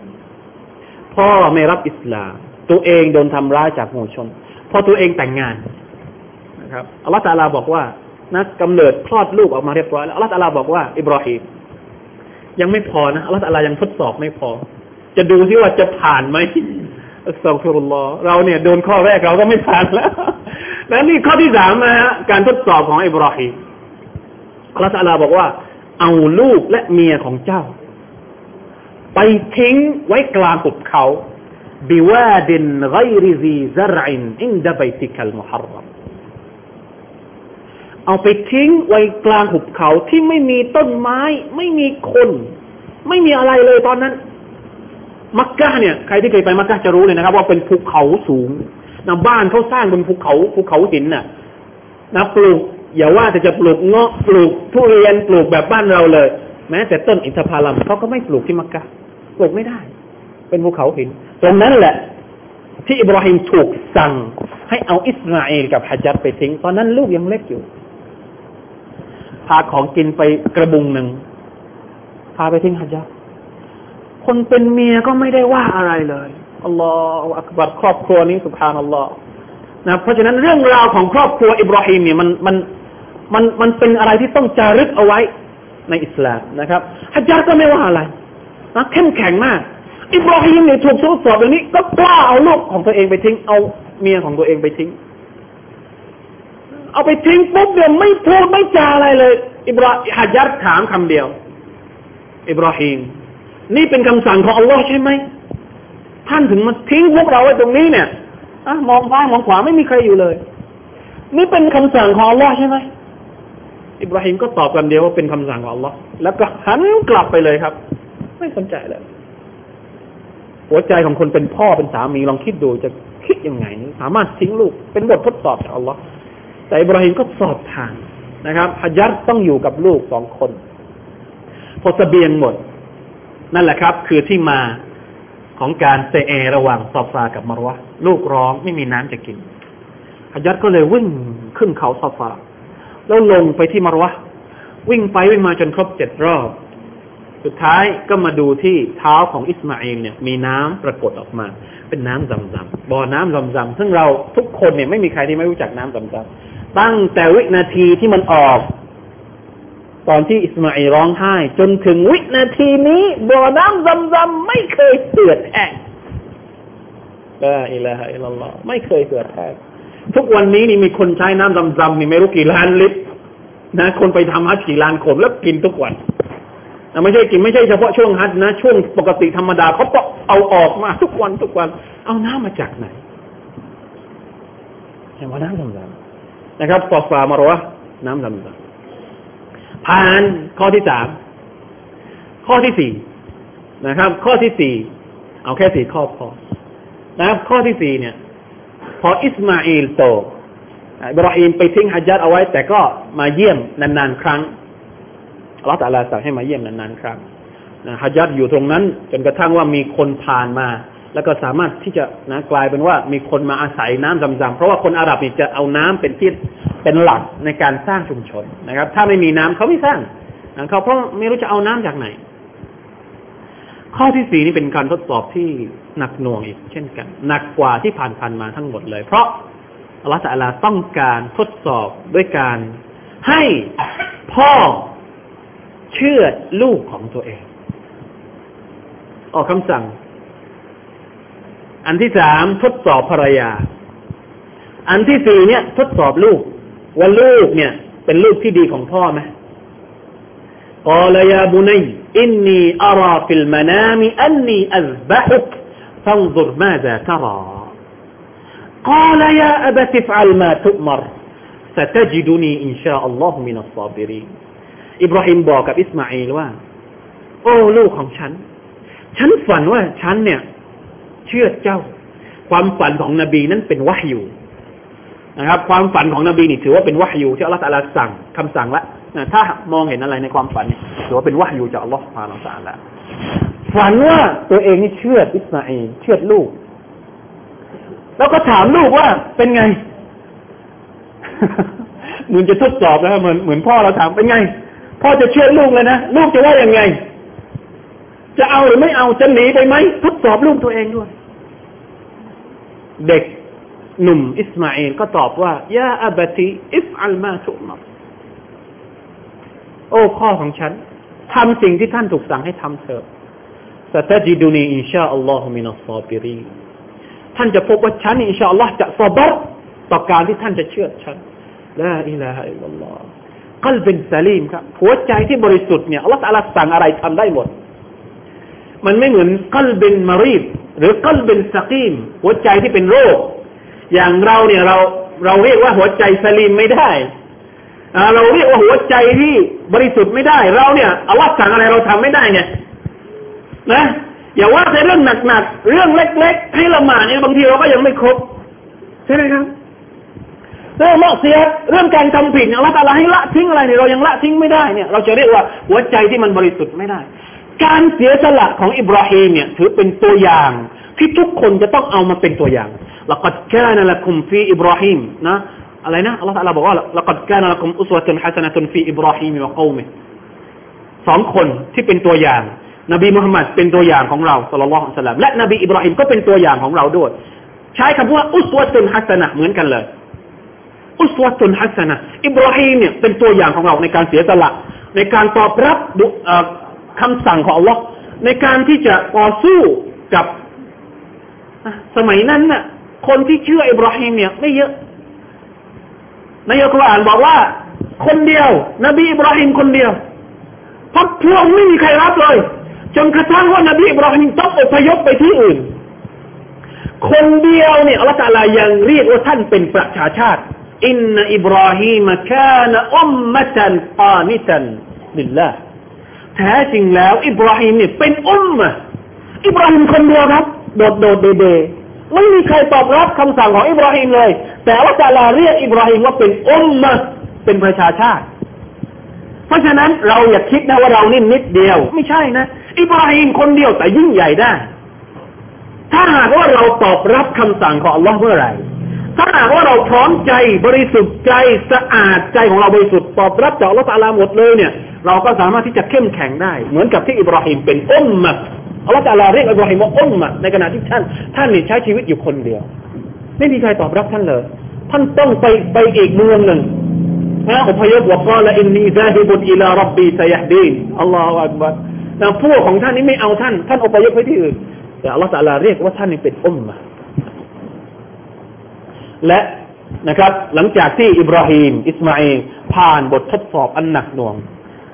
พ่อไม่รับอิสลาม ตัวเองโดนทำร้ายจากหมู่ชนพอตัวเองแต่งงานนะครับอัลลอฮฺตาลาบอกว่านะกำเนิดคลอดลูกออกมาเรียบร้อยแล้วอัลลอฮฺตาลาบอกว่า อิบราฮิมยังไม่พอนะอัลลอฮฺตาลายังทดสอบไม่พอ จะดูซิว่าจะผ่านไหมأستغفر اللهเราเนี่ยโดนข้อแรกเราก็ไม่ผ่านแล้วแล้วนี่ข้อที่สามนะฮะการทดสอบของอิบราฮิมอัลลอฮฺตาลาบอกว่า เอาลูกและเมียของเจ้า ไปทิ้งไว้กลางหุบเขาبواد غير ذي زرع عند بيتك المحرمเอาไปทิ้งไว้กลางหุบเขาที่ไม่มีต้นไม้ ไม่มีคน ไม่มีอะไรเลยตอนนั้น มักกะเนี่ยใครที่เคยไปมักกะจะรู้เลยนะครับ ว่าเป็นภูเขาสูงนะบ้านเขาสร้างบนภูเขาภูเขาหินน่ะนะปลูก อย่าว่าแต่จะปลูกเงาะปลูกทุเรียนปลูกแบบบ้านเราเลย แม้แต่ต้นอินทผลัมเขาก็ไม่ปลูกที่มักกะปลูกไม่ได้ เป็นภูเขาหินตรงนั้นแหละที่อิบราฮิมถูกสั่ง ให้เอาอิสมาเอลกับฮัจจัดไปทิ้ง ตอนนั้นลูกยังเล็กอยู่ พาของกินไปกระบุงหนึ่ง พาไปทิ้งฮัจจัดคนเป็นเมียก็ไม่ได้ว่าอะไรเลยอัลลอฮฺอักบัรครอบครัวนี้สุภานัลลอฮ์นะเพราะฉะนั้นเรื่องราวของครอบครัวอิบราฮิมเนี่ยมันมัน มันมันเป็นอะไรที่ต้องจารึกเอาไว้ในอิสลามนะครับฮัจญาก็ไม่ว่าอะไรนะเข้มแข็งมาก อิบราฮิมเนี่ยถูกทดสอบอย่างนี้ ก็กล้าเอาลูกของตัวเองไปทิ้ง เอาเมียของตัวเองไปทิ้ง เอาไปทิ้งปุ๊บเดี๋ยวไม่พูดไม่จาอะไรเลย อิบราฮัจญาถามคำเดียว อิบราฮิมนี่เป็นคำสั่งของอัลลอฮ์ใช่ไหมท่านถึงมาทิ้งพวกเราไว้ตรงนี้เนี่ยอมองซ้ายมองขวาไม่มีใครอยู่เลย นี่เป็นคำสั่งของอัลลอฮ์ใช่ไหม อิบราฮิมก็ตอบกันเดียวว่าเป็นคำสั่งของอัลลอฮ์แล้วก็หันกลับไปเลยครับ ไม่สนใจเลยหัวใจของคนเป็นพ่อเป็นสามีลองคิดดูจะคิดยังไง สามารถทิ้งลูก เป็นบททดสอบจากอัลลอฮ์แต่อิบราฮิมก็สอบผ่านนะครับฮัจยัดต้องอยู่กับลูกสองคน พอสเบียงหมด นั่นแหละครับ คือที่มาของการเซเอระหว่างซอฟากับมารวะลูกร้องไม่มีน้ำจะกินฮัจยัดก็เลยวิ่งขึ้นเขาซอฟา แล้วลงไปที่มารวะวิ่งไปวิ่งมาจนครบเจ็ดรอบ สุดท้ายก็มาดูที่เท้าของอิสมาอิลเนี่ยมีน้ำปรากฏออกมา เป็นน้ำซัมซัมบ่อน้ำซัมซัมซึ่งเราทุกคนเนี่ยไม่มีใครที่ไม่รู้จักน้ำซัมซัมตั้งแต่วินาทีที่มันออก ตอนที่อิสมาอิลร้องไห้ จนถึงวินาทีนี้บ่อน้ำซัมซัมไม่เคยเหือดแห้งลาอิลาฮะอิลลัลลอฮ์ไม่เคยเสือดแห้ง ทุกวันนี้นี่มีคนใช้น้ำซำๆนี่ไม่รู้กี่ล้านลิตรนะคนไปทำฮัจกี่ล้านคนแล้วกินทุกวันไม่ใช่กินไม่ใช่เฉพาะช่วงฮัจนะ ช่วงปกติธรรมดาเขาก็เอาออกมาทุกวันทุกวัน เอาน้ำมาจากไหนเห็นว่าน้ำซำๆนะครับฟอฟามารวะน้ำซำๆผ่านข้อที่สามข้อที่สี่นะครับ ข้อที่สี่เอาแค่สี่ข้อพอนะครับ ข้อที่สี่เนี่ย พออิสมาอิลโตอิบราฮิมไปทิ้งฮัจญัดเอาไว้ แต่ก็มาเยี่ยมนานๆครั้งอัลลอฮฺตะลาสั่งให้มาเยี่ยมนานๆครั้งนะฮัจญัดอยู่ตรงนั้น จนกระทั่งว่ามีคนผ่านมา แล้วก็สามารถที่จะนะกลายเป็นว่ามีคนมาอาศัยน้ำจำๆเพราะว่าคนอาหรับนี่จะเอาน้ำเป็นที่เป็นหลักในการสร้างชุมชนนะครับ ถ้าไม่มีน้ำเขาไม่สร้างเขาเพราะไม่รู้จะเอาน้ำจากไหน ข้อที่สี่นี่เป็นการทดสอบที่ หนักหน่วงอีกเช่นกัน หนักกว่าที่ผ่านๆมาทั้งหมดเลย เพราะอัลลอฮฺสัลลาต้องการทดสอบด้วยการให้พ่อเชื่อลูกของตัวเอง ออกคำสั่ง อันที่สามทดสอบภรรยา อันที่สี่เนี่ย ทดสอบลูก ว่าลูกเนี่ย เป็นลูกที่ดีของพ่อไหมقال يا بني إني أرى في المنام أني أذبحك فانظر ماذا ترى قال يا أبت افعل ما تؤمر ستجدني إن شاء الله من الصابرين อิบราฮิมบอกกับอิสมาอิลว่า โอ้ลูกของฉัน ฉันฝันว่าฉันเนี่ย เชื่อเจ้า ความฝันของนบีนั้นเป็นวะฮยูนะครับความฝันของนบีนี่ถือว่าเป็นวะฮยูที่อัลลอฮฺตาลาสั่งคำสั่งละนะถ้ามองเห็นอะไรในความฝันถือว่าเป็นวะฮยูจากอัลลอฮฺพาเราสาละ ฝันว่าตัวเองนี่เชื่ออิสมาเอลเชื่อลูก แล้วก็ถามลูกว่าเป็นไงเหมือนจะทดสอบนะเหมือนเหมือนพ่อเราถามเป็นไง พ่อจะเชื่อลูกเลยนะลูกจะว่าอยังไง จะเอาหรือไม่เอาจะหนีไปไหมทดสอบลูกตัวเองด้วย เด็กหนุ่มอิสมาอิลก็ตอบว่าيا أبت افعل ما تؤمرโอ้พ่อของฉันทำสิ่งที่ท่านถูกสั่งให้ทำเถอะ ستجدني إن شاء الله من الصابرينท่านจะพบว่าฉันإن شاء اللهจะสบัรต่อการที่ท่านจะเชื่อฉันลาอิลาฮะอิลลัลลอฮ์กลเป็นซลีมครับหัวใจที่บริสุทธิ์เนี่ยอัลลอฮ์ตะลาสั่งอะไรทำได้หมด มันไม่เหมือนกัลเป็นมารีบหรือกัลเป็นสกีมหัวใจที่เป็นโรค อย่างเราเนี่ยเราเราเรียกว่าหัวใจสลีมไม่ได้เราเรียกว่าหัวใจที่บริสุทธิ์ไม่ได้ เราเนี่ยอัลลอฮ์สั่งอะไรเราทำไม่ได้เนี่ย นะ อย่าว่าแต่เรื่องหนักๆ เรื่องเล็ก ๆ ให้ละหมาดเนี่ยบางทีเราก็ยังไม่ครบ ใช่ไหมครับเรื่องมอกเสียเรื่องการทำผิดเนี่ยละตาลาให้ละทิ้งอะไรเนี่ยเรายังละทิ้งไม่ได้เนี่ยเราจะเรียกว่าหัวใจที่มันบริสุทธิ์ไม่ได้ การเสียสละของอิบราฮิมเนี่ย ถือเป็นตัวอย่างที่ทุกคนจะต้องเอามาเป็นตัวอย่างละกัดแค่นั่นแหละคุมฟีอิบราฮิมนะอะไรนะอัลลอฮฺบอกว่าละกัดแค่นั่นแหละคุมอุสวะตุนฮัสนะตุนฟีอิบราฮิมวะกอมสองคนที่เป็นตัวอย่าง นบีมุฮัมมัดเป็นตัวอย่างของเราสุลลัลลอฮุสลามและนบีอิบราฮิมก็เป็นตัวอย่างของเราด้วย ใช้คำว่าอุสวตุนฮัสนะเหมือนกันเลย อุสวตุนฮัสนะอิบราฮิมเนี่ยเป็นตัวอย่างของเราในการเสียสละ ในการตอบรับคำสั่งของอัลลอฮ์ในการที่จะต่อสู้กับสมัยนั้นน่ะ คนที่เชื่ออิบราฮิมเนี่ยไม่เยอะในอัลกุรอานบอกว่า คนเดียว นบีอิบราฮิมคนเดียวพักพวกไม่มีใครรับเลย จนกระทั่งว่านบีอิบราฮิมต้องอพยพไปที่อื่น คนเดียวเนี่ยอัลลอฮฺตะลายังเรียกว่าท่านเป็นประชาชาติإن إبراهيم كان أمة قانتا للهแท้จริงแล้ว อิบราฮิมเนี่ยเป็น أمة อิบราฮิมคนเดียวครับ โดดโดดเดี่ยวเดี่ยวไม่มีใครตอบรับคำสั่งของอิบราฮิมเลย แต่อัลลอฮฺตะลาเรียกอิบราฮิมว่าเป็น أمة เป็นประชาชาติ เพราะฉะนั้นเราอย่าคิดนะว่าเรานี่นิดเดียว ไม่ใช่นะอิบราฮิมคนเดียวแต่ยิ่งใหญ่ได้ ถ้าหากว่าเราตอบรับคำสั่งของอัลลอฮ์เมื่อไหร่ถ้าหากว่าเราพร้อมใจบริสุทธิ์ใจสะอาดใจของเราบริสุทธิ์ตอบรับจากอัลลอฮ์ตาลาหมดเลยเนี่ย เราก็สามารถที่จะเข้มแข็งได้ เหมือนกับที่อิบราฮิมเป็นอุมมะอัลลอฮ์ตาลาเรียกอิบราฮิมว่าอุมมะในขณะที่ท่าน ท่านนี่ใช้ชีวิตอยู่คนเดียว ไม่มีใครตอบรับท่านเลย ท่านต้องไปไปอีกเมืองหนึ่ง นะอพยพوقال إني ذاهب إلى ربي سيهدين الله أكبرนะพวกของท่านนี้ไม่เอาท่าน ท่านอพยพไปที่อื่น แต่อัลลอฮฺตะลาเรียกว่าท่านนี่เป็น أمة และนะครับ หลังจากที่อิบราฮิมอิสมาอิลผ่านบททดสอบอันหนักหน่วง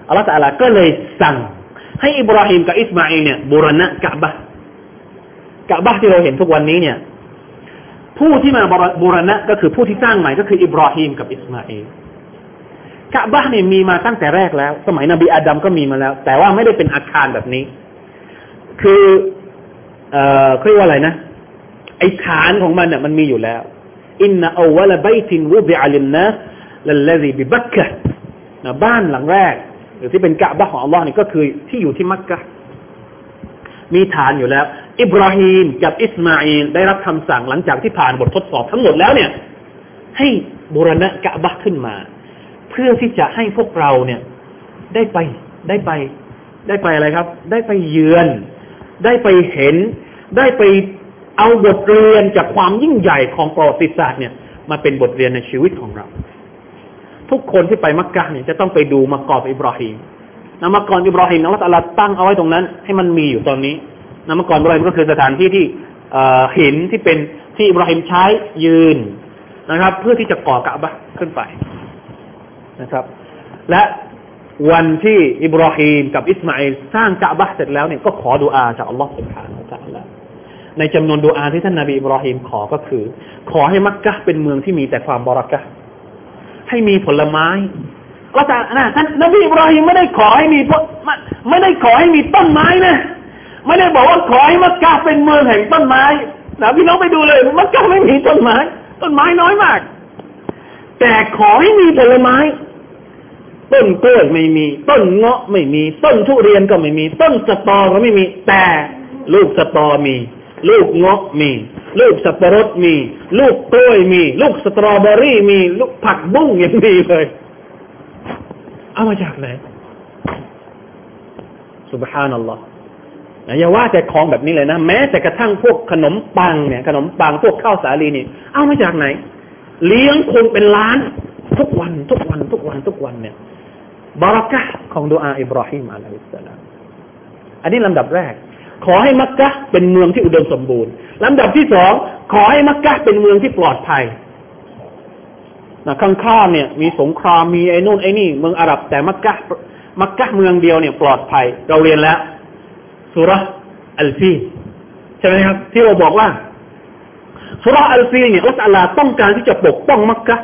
อัลลอฮฺตะลาก็เลยสั่ง ให้อิบราฮิมกับอิสมาอิลเนี่ยบูรณะกะบะกะบะที่เราเห็นทุกวันนี้เนี่ย ผู้ที่มาบูรณะก็คือผู้ที่สร้างใหม่ก็คืออิบราฮิมกับอิสมาอิล กะบะเนี่ยมีมาตั้งแต่แรกแล้ว สมัยนบีอาดัมก็มีมาแล้ว แต่ว่าไม่ได้เป็นอาคารแบบนี้ คือเอ่อเรียกว่าอะไรนะไอฐานของมันเนี่ยมันมีอยู่แล้วอินนาอวลบัยตินวุบิอัลินนะลัลลซีบิบักกะนะบ้านหลังแรก หรือที่เป็นกะบะของอัลลอฮ์นี่ก็คือที่อยู่ที่มักกะมีฐานอยู่แล้ว อิบราฮิมกับอิสมาอิลได้รับคำสั่งหลังจากที่ผ่านบททดสอบทั้งหมดแล้วเนี่ย ให้บูรณะกะบะขึ้นมา เพื่อที่จะให้พวกเราเนี่ย ได้ไปได้ไป ได้ไปอะไรครับ ได้ไปเยือน ได้ไปเห็น ได้ไปเอาบทเรียนจากความยิ่งใหญ่ของประวัติศาสตร์เนี่ย มาเป็นบทเรียนในชีวิตของเรา ทุกคนที่ไปมักกะเนี่ยจะต้องไปดูมากอบอิบราฮิมนะมักกรอิบราฮิมนะว่าตลาดตั้งเอาไว้ตรงนั้น ให้มันมีอยู่ตอนนี้นะมักกรอิบราฮิมก็คือสถานที่ที่หินที่เป็นที่อิบราฮิมใช้ยืนนะครับ เพื่อที่จะก่อกะบะขึ้นไป นะครับ และวันที่อิบราฮิมกับอิสมาอิลสร้างกะบะเสร็จแล้วเนี่ยก็ขอดุอาจากอัลลอฮฺสุบฮานาอัลลอฮในจำนวนดุอาที่ท่านนาบีอิบราฮิมขอก็คือ ขอให้มักกะเป็นเมืองที่มีแต่ความบรักะให้มีผลไม้ก็แต่นะท่านนบีอิบราฮิมไม่ได้ขอให้มีพไม่ได้ขอให้มีต้นไม้นะไม่ได้บอกว่าขอให้มักกะเป็นเมืองแห่งต้นไม้นะพี่น้องไปดูเลยมักกะไม่มีต้นไม้ ต้นไม้น้อยมาก แต่ขอให้มีผลไม้ ต้นกล้วยไม่มี ต้นเงาะไม่มี ต้นทุเรียนก็ไม่มี ต้นสตอก็ไม่มี แต่ลูกสตอมี ลูกเงาะมี ลูกสับปะรดมี ลูกกล้วยมี ลูกสตรอเบอรี่มี ลูกผักบุ้งยังมีเลย เอามาจากไหนสุบฮานัลลอฮ์อย่าว่าแต่ของแบบนี้เลยนะ แม้แต่กระทั่งพวกขนมปังเนี่ย ขนมปังพวกข้าวสาลีนี่ เอามาจากไหน เลี้ยงคนเป็นล้าน ทุกวันทุกวันทุกวันทุกวันเนี่ย บารักะของดูอาอิบราฮิมอะลัยฮิสสลามอันนี้ลำดับแรก ขอให้มักกะเป็นเมืองที่อุดมสมบูรณ์ลำดับที่สองขอให้มักกะเป็นเมืองที่ปลอดภัยนะข้างๆเนี่ย มีสงครามมีไอ้นู่นไอ้นี่ เมืองอาหรับ แต่มักกะมักกะเมืองเดียวเนี่ย ปลอดภัย เราเรียนแล้วสุรอัลฟีใช่ไหมครับ ที่เราบอกว่าสุรอัลฟีเนี่ยอัลลอฮ์ต้องการที่จะปกป้องมักกะ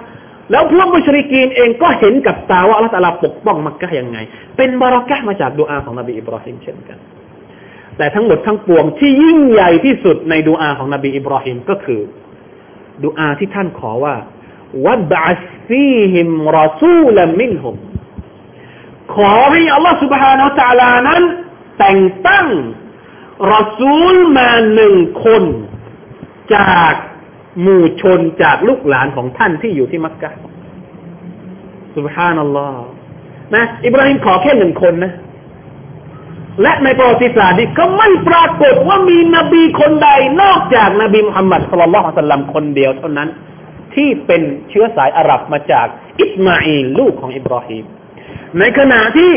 แล้วพวกมุชริกีนเองก็เห็นกับตาว่าอัลลอฮ์ปกป้องมักกะยังไง เป็นบารักะมาจากดูอาของนบีอิบราฮิมเช่นกัน แต่ทั้งหมดทั้งปวงที่ยิ่งใหญ่ที่สุดในดูอาของนบีอิบราฮิมก็คือดูอาที่ท่านขอว่าวับอัสฟีฮิมรอซูลมินฮุมขอให้อัลลอฮ์ سبحانه และ تعالى นั้น แต่งตั้งรอซูลมาหนึ่งคนจาก หมู่ชนจากลูกหลานของท่านที่อยู่ที่มักกะสุบฮานัลลอฮ์นะ อิบราฮิมขอแค่หนึ่งคนนะ และในประวัติศาสตร์นี้ก็ไม่ปรากฏว่ามีนบีคนใดนอกจากนบีมุฮัมมัดสุลลัลลอฮุสัลลัมคนเดียวเท่านั้น ที่เป็นเชื้อสายอาหรับมาจากอิสมาอิลลูกของอิบราฮิมในขณะที่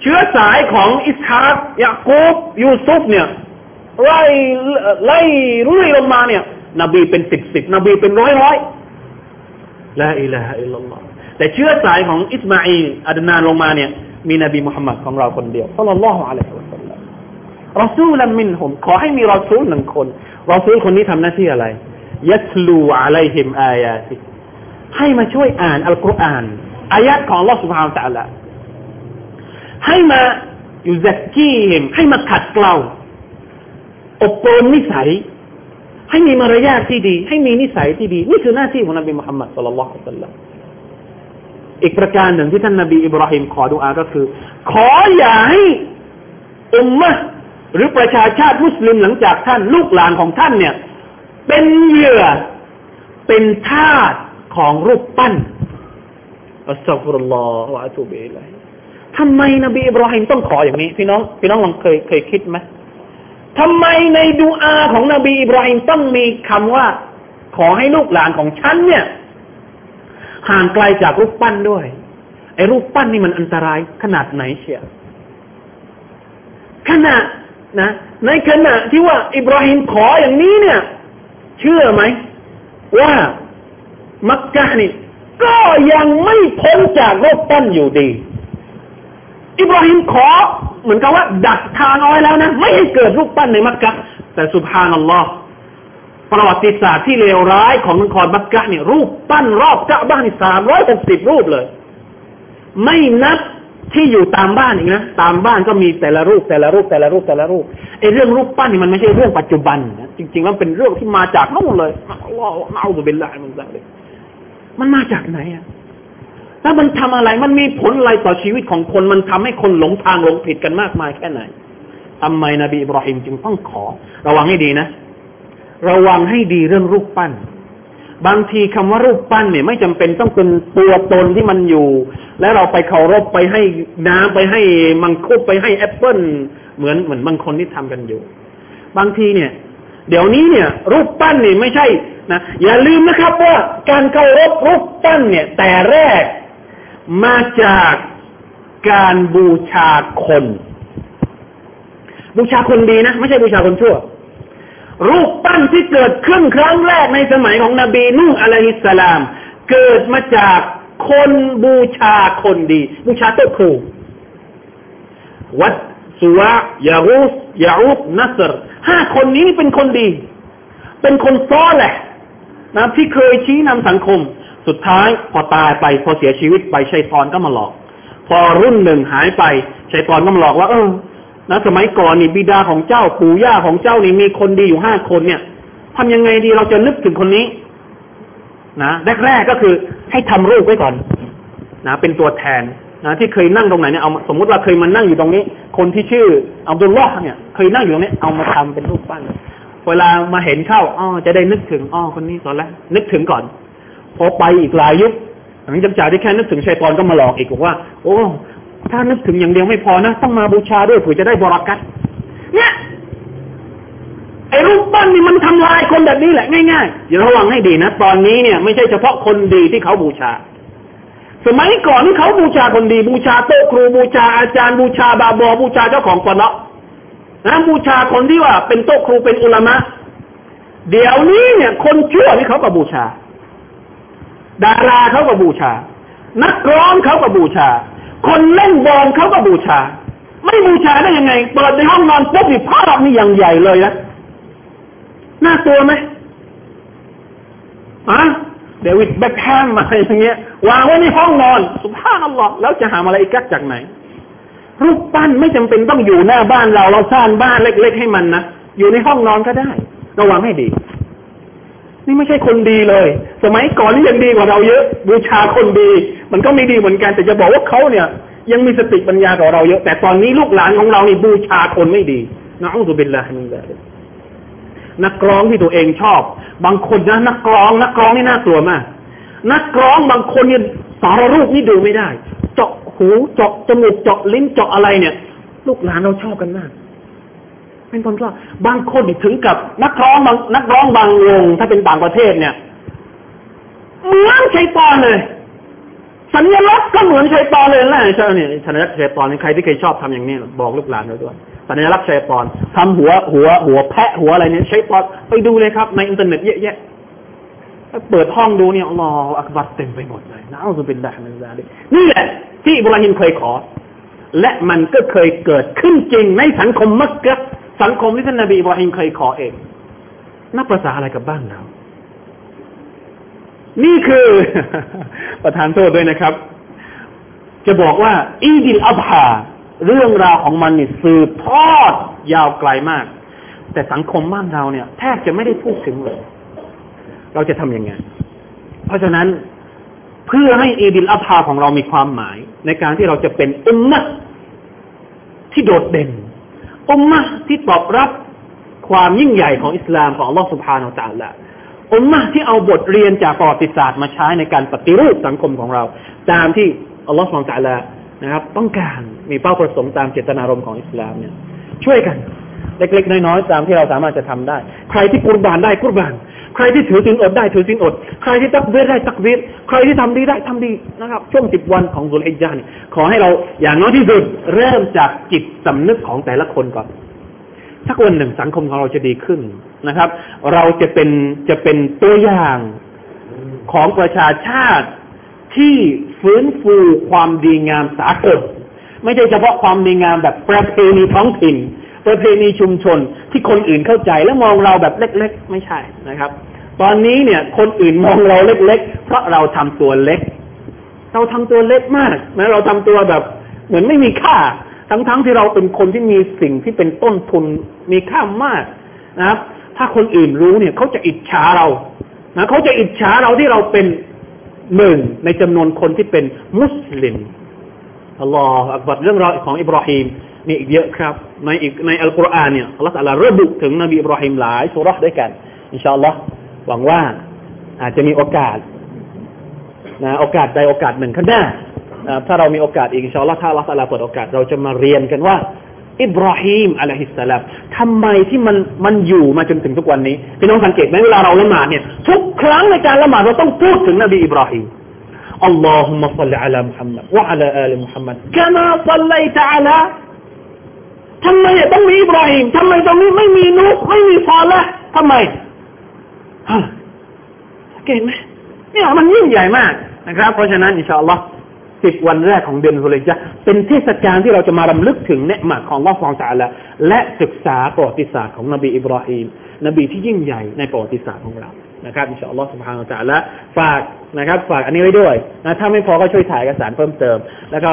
เชื้อสายของอิสฮากยากูบยูซุฟเนี่ยไล่ไล่รุ่ยลงมาเนี่ย นบีเป็นสิบสิบนบีเป็นร้อยร้อยละอิละฮะอิลลัลลอฮแต่เชื้อสายของอิสมาอีอัดนานลงมาเนี่ย มีนบีมุฮัมมัดของเราคนเดียวสัลลัลลอฮุอะลัยฮิวะสัลลัมรอซูลมินผมขอให้มีรอซูลหนึ่งคนรอซูลคนนี้ทำหน้าที่อะไร ยัสลูอะลัยฮิมอายาติให้มาช่วยอ่านอัลกุรอานอายัดของลอสุภาวตะละให้มาอยู่จักกี้ให้มาขัดเกลาอบรมนิสัย ให้มีมารยาทที่ดี ให้มีนิสัยที่ดี นี่คือหน้าที่ของนบีมุฮัมมัดสุลลัลลอฮุอะลัยฮิลอีกประการหนึ่งที่ท่านนบีอิบราฮิมขอดุอาก็คือ ขออย่าให้อุมมะหรือประชาชาติมุสลิมหลังจากท่านลูกหลานของท่านเนี่ย เป็นเหยื่อเป็นทาสของรูปปั้นอัสซาฟุรุลลอฮฺวะอะตูบิอิลัยทำไมนบีอิบราฮิมต้องขออย่างนี้ พี่น้อง พี่น้องลองเคยเคยคิดไหม ทำไมในดูอาของนบีอิบราฮิมต้องมีคำว่า ขอให้ลูกหลานของฉันเนี่ย ห่างไกลจากรูปปั้นด้วย ไอ้รูปปั้นนี่มันอันตรายขนาดไหนเชียวขณะนะ ในขณะที่ว่า อิบราฮิมขออย่างนี้เนี่ย เชื่อไหม ว่ามักกะนี่ก็ยังไม่พ้นจากรูปปั้นอยู่ดี อิบราฮิมขอ เหมือนกับว่า ดักทางเอาไว้แล้วนะ ไม่ให้เกิดรูปปั้นในมักกะแต่สุภานัลลอฮ์ประวัติศาสตร์ที่เลวร้ายของนครมักกะเนี่ยรูปปั้นรอบกะบ้านสามร้อยหกสิบรูปเลย ไม่นับที่อยู่ตามบ้านอีกนะตามบ้านก็มีแต่ละรูปแต่ละรูปแต่ละรูปแต่ละรูปไอ้เรื่องรูปปั้นนี่มันไม่ใช่เรื่องปัจจุบันนะจริงๆมันเป็นเรื่องที่มาจากนู่นเลยอัลลอฮ์เอาสุบิลลาฮิมันซาเลยมันมาจากไหนอะ แล้วมันทำอะไรมันมีผลอะไรต่อชีวิตของคน มันทำให้คนหลงทางหลงผิดกันมากมายแค่ไหนทำไมนบีอิบราฮิมจึงต้องขอ ระวังให้ดีนะ ระวังให้ดีเรื่องรูปปั้น บางทีคำว่ารูปปั้นเนี่ย ไม่จำเป็นต้องเป็นตัวตนที่มันอยู่ แล้วเราไปเคารพไปให้น้ำไปให้มังคุดไปให้แอปเปิลเหมือนเหมือนบางคนที่ทำกันอยู่ บางทีเนี่ย เดี๋ยวนี้เนี่ย รูปปั้นเนี่ยไม่ใช่นะอย่าลืมนะครับว่าการเคารพรูปปั้นเนี่ย แต่แรก มาจากการบูชาคน บูชาคนดีนะ ไม่ใช่บูชาคนชั่ว รูปปั้นที่เกิดขึ้นครั้งแรกในสมัยของนบีนุ่งอะลัยฮิสสลาม เกิดมาจากคนบูชาคนดี บูชาโต๊ะครูวัดสุวะยารุสยาอุบนัสรห้าคนนี้นี่เป็นคนดี เป็นคนซ้อแหละนะที่เคยชี้นำสังคม สุดท้ายพอตายไปพอเสียชีวิตไปชัยตอนก็มาหลอก พอรุ่นหนึ่งหายไปชัยตอนก็มาหลอกว่า เออนะสมัยก่อนนี่บิดาของเจ้าปู่ย่าของเจ้านี่มีคนดีอยู่ห้าคนเนี่ยทำยังไงดีเราจะนึกถึงคนนี้ นะแรกๆก็คือให้ทำรูปไว้ก่อน นะเป็นตัวแทนนะที่เคยนั่งตรงไหนเนี่ยเอาสมมติว่าเคยมานั่งอยู่ตรงนี้ คนที่ชื่ออับดุลลอฮ์เนี่ย เคยนั่งอยู่ตรงนี้เอามาทำเป็นรูปปั้นเวลามาเห็นเข้าอ๋อจะได้นึกถึงอ๋อคนนี้ก่อนแล้วนึกถึงก่อน พอไปอีกหลายยุคหลังจากจที่แค่นึกถึงชัยตอนก็มาหลอกอีกบอกว่า โอ้ถ้านึกถึงอย่างเดียวไม่พอนะ ต้องมาบูชาด้วยเผื่อจะได้บรากัตเนี่ยไอ้รูปปั้นนี่มันทำลายคนแบบนี้แหละง่ายๆอย่าระวังให้ดีนะ ตอนนี้เนี่ยไม่ใช่เฉพาะคนดีที่เขาบูชา สมัยก่อนที่เขาบูชาคนดี บูชาโต๊ะครูบูชาอาจารย์บูชาบาบอบูชาเจ้าของปนเนาะนะบูชาคนที่ว่าเป็นโต๊ะครูเป็นอุลามะเดี๋ยวนี้เนี่ย คนชั่วนี่เขาก็บูชา ดาราเขาก็บูชา นักร้องเขาก็บูชา คนเล่นบอลเขาก็บูชา ไม่บูชาได้ยังไง เปิดในห้องนอนปุ๊บนี่ภาพนี่อย่างใหญ่เลยนะน่ากลัวไหมอะเดวิดแบ็คแฮมมาอย่างเงี้ยวางไว้ในห้องนอนสุภาพอัลลอฮ์แล้วจะหาอะไรอีกจากไหน รูปปั้นไม่จำเป็นต้องอยู่หน้าบ้านเราเราสร้างบ้านเล็ก ๆ ให้มันนะอยู่ในห้องนอนก็ได้ ระวังให้ดี นี่ไม่ใช่คนดีเลย สมัยก่อนนี่ยังดีกว่าเราเยอะ บูชาคนดี มันก็ไม่ดีเหมือนกัน แต่จะบอกว่าเขาเนี่ย ยังมีสติปัญญากว่าเราเยอะ แต่ตอนนี้ลูกหลานของเรานี่บูชาคนไม่ดีنعوذ بالله من ذلكนักร้องที่ตัวเองชอบ บางคนนะนักร้อง นักร้องนี่น่ากลัวมาก นักร้องบางคนเนี่ยสารรูปนี่ดูไม่ได้ เจาะหูเจาะจมูกเจาะลิ้นเจาะอะไรเนี่ย ลูกหลานเราชอบกันมาก เป็นคนชอบบางคนถึงกับนักร้องบางนักร้องบางวงถ้าเป็นต่างประเทศเนี่ยเหมือนชัยตอนเลย สัญลักษณ์ก็เหมือนชัยตอนเลยนะใช่เนี่ยสัญลักษณ์ชัยตอนใครที่เคยชอบทำอย่างนี้บอกลูกหลานเราด้วยสัญลักษณ์ชัยตอนทำหัวหัว หัวแพะหัวอะไรเนี่ยชัยตอนไปดูเลยครับ ในอินเทอร์เน็ตเยอะแยะเปิดลองดูเนี่ยالله أكبرเต็มไปหมดเลยنعوذ بالله من ذلك นี่แหละ ที่อิบราฮิมเคยขอ และมันก็เคยเกิดขึ้นจริงในสังคมมักกะ สังคมที่ท่านนบีบราฮิมเคยขอเองนับภาษาอะไรกับบ้านเรา นี่คือ ประธานโทษด้วยนะครับ จะบอกว่า อีดิลอับฮาเรื่องราวของมันนี่สืบทอดยาวไกลมาก แต่สังคมบ้านเราเนี่ย แทบจะไม่ได้พูดถึงเลย เราจะทำยังไง เพราะฉะนั้นเพื่อให้อีดิลอับฮาของเรามีความหมาย ในการที่เราจะเป็นอุมมะที่โดดเด่น อุมมะที่ตอบรับความยิ่งใหญ่ของอิสลามของอัลลอฮฺสุบฮานาอัลลอฮอุมมะที่เอาบทเรียนจากประวัติศาสตร์มาใช้ในการปฏิรูปสังคมของเรา ตามที่อัลลอฮฺสุบฮานาอัลลอฮนะครับ ต้องการมีเป้าประสงค์ตามเจตนารมณ์ของอิสลามเนี่ยช่วยกัน เล็ก ๆ น้อยๆตามที่เราสามารถจะทำได้ ใครที่กุรบานได้กุรบาน ใครที่ถือสินอดได้ถือสินอด ใครที่ตักเบียได้ตักเบียใครที่ทำดีได้ทำดีนะครับ ช่วงสิบวันของสุลอิจานี่ขอให้เราอย่างน้อยที่สุดเริ่มจากจิตสำนึกของแต่ละคนก่อนสักวันหนึ่งสังคมของเราจะดีขึ้นนะครับ เราจะเป็นจะเป็นตัวอย่างของประชาชาติที่ฟื้นฟูความดีงามสากลไม่ใช่เฉพาะความดีงามแบบประเพณีท้องถิ่น ประเพณีชุมชนที่คนอื่นเข้าใจและมองเราแบบเล็ก ๆ ไม่ใช่นะครับ ตอนนี้เนี่ย คนอื่นมองเราเล็ก ๆ เพราะเราทำตัวเล็ก เราทำตัวเล็กมากนะเราทำตัวแบบ เหมือนไม่มีค่า ทั้งๆทที่เราเป็นคนที่มีสิ่งที่เป็นต้นทุนมีค่ามากนะครับ ถ้าคนอื่นรู้เนี่ยเขาจะอิจฉาเรานะเขาจะอิจฉาเราที่เราเป็นหนึ่งในจำนวนคนที่เป็นมุสลิมอัลลอฮฺอักบัดเรื่องราวของอิบราฮิม นี่อีกเยอะครับ ในอีกในอัลกุรอานเนี่ยอัลลอฮฺระบุถึงนบีอิบราฮิมหลายสุรษด้วยกันอินชาอัลลอฮ์หวังว่าอาจจะมีโอกาสนะโอกาสใดโอกาสหนึ่งข้างหน้าถ้าเรามีโอกาสอีกอินชาอัลลอฮ์ถ้าอัลลอฮฺเปิดโอกาสเราจะมาเรียนกันว่าอิบราฮิมอะลัยฮิสสลามทำไมที่มันมันอยู่มาจนถึงทุกวันนี้พี่น้องสังเกตไหมเวลาเราละหมาดเนี่ยทุกครั้งในการละหมาดเราต้องพูดถึงนบีอิบราฮิม اللهم صل على محمد وعلى آل محمد كما صليت على ทำไมต้องมีอิบราฮิมทำไมตรงนี้ไม่มีนุกไม่มีซอละทำไมฮะเก่งไหมเนี่ยมันยิ่งใหญ่มากนะครับ เพราะฉะนั้นอินชาอัลลอฮ์สิบวันแรกของเดือนสุลจาเป็นเทศกาลที่เราจะมารำลึกถึงเนืหมัดของลอฟองตาละและศึกษาประวัติศาสตร์ของนบีอิบราฮิมนบีที่ยิ่งใหญ่ในประวัติศาสตร์ของเรานะครับอินชาอัลลอฮ์สุบฮานาอัลละฝากนะครับ ฝากอันนี้ไว้ด้วยนะถ้าไม่พอก็ช่วยถ่ายเอกสารเพิ่มเติม แล้วก็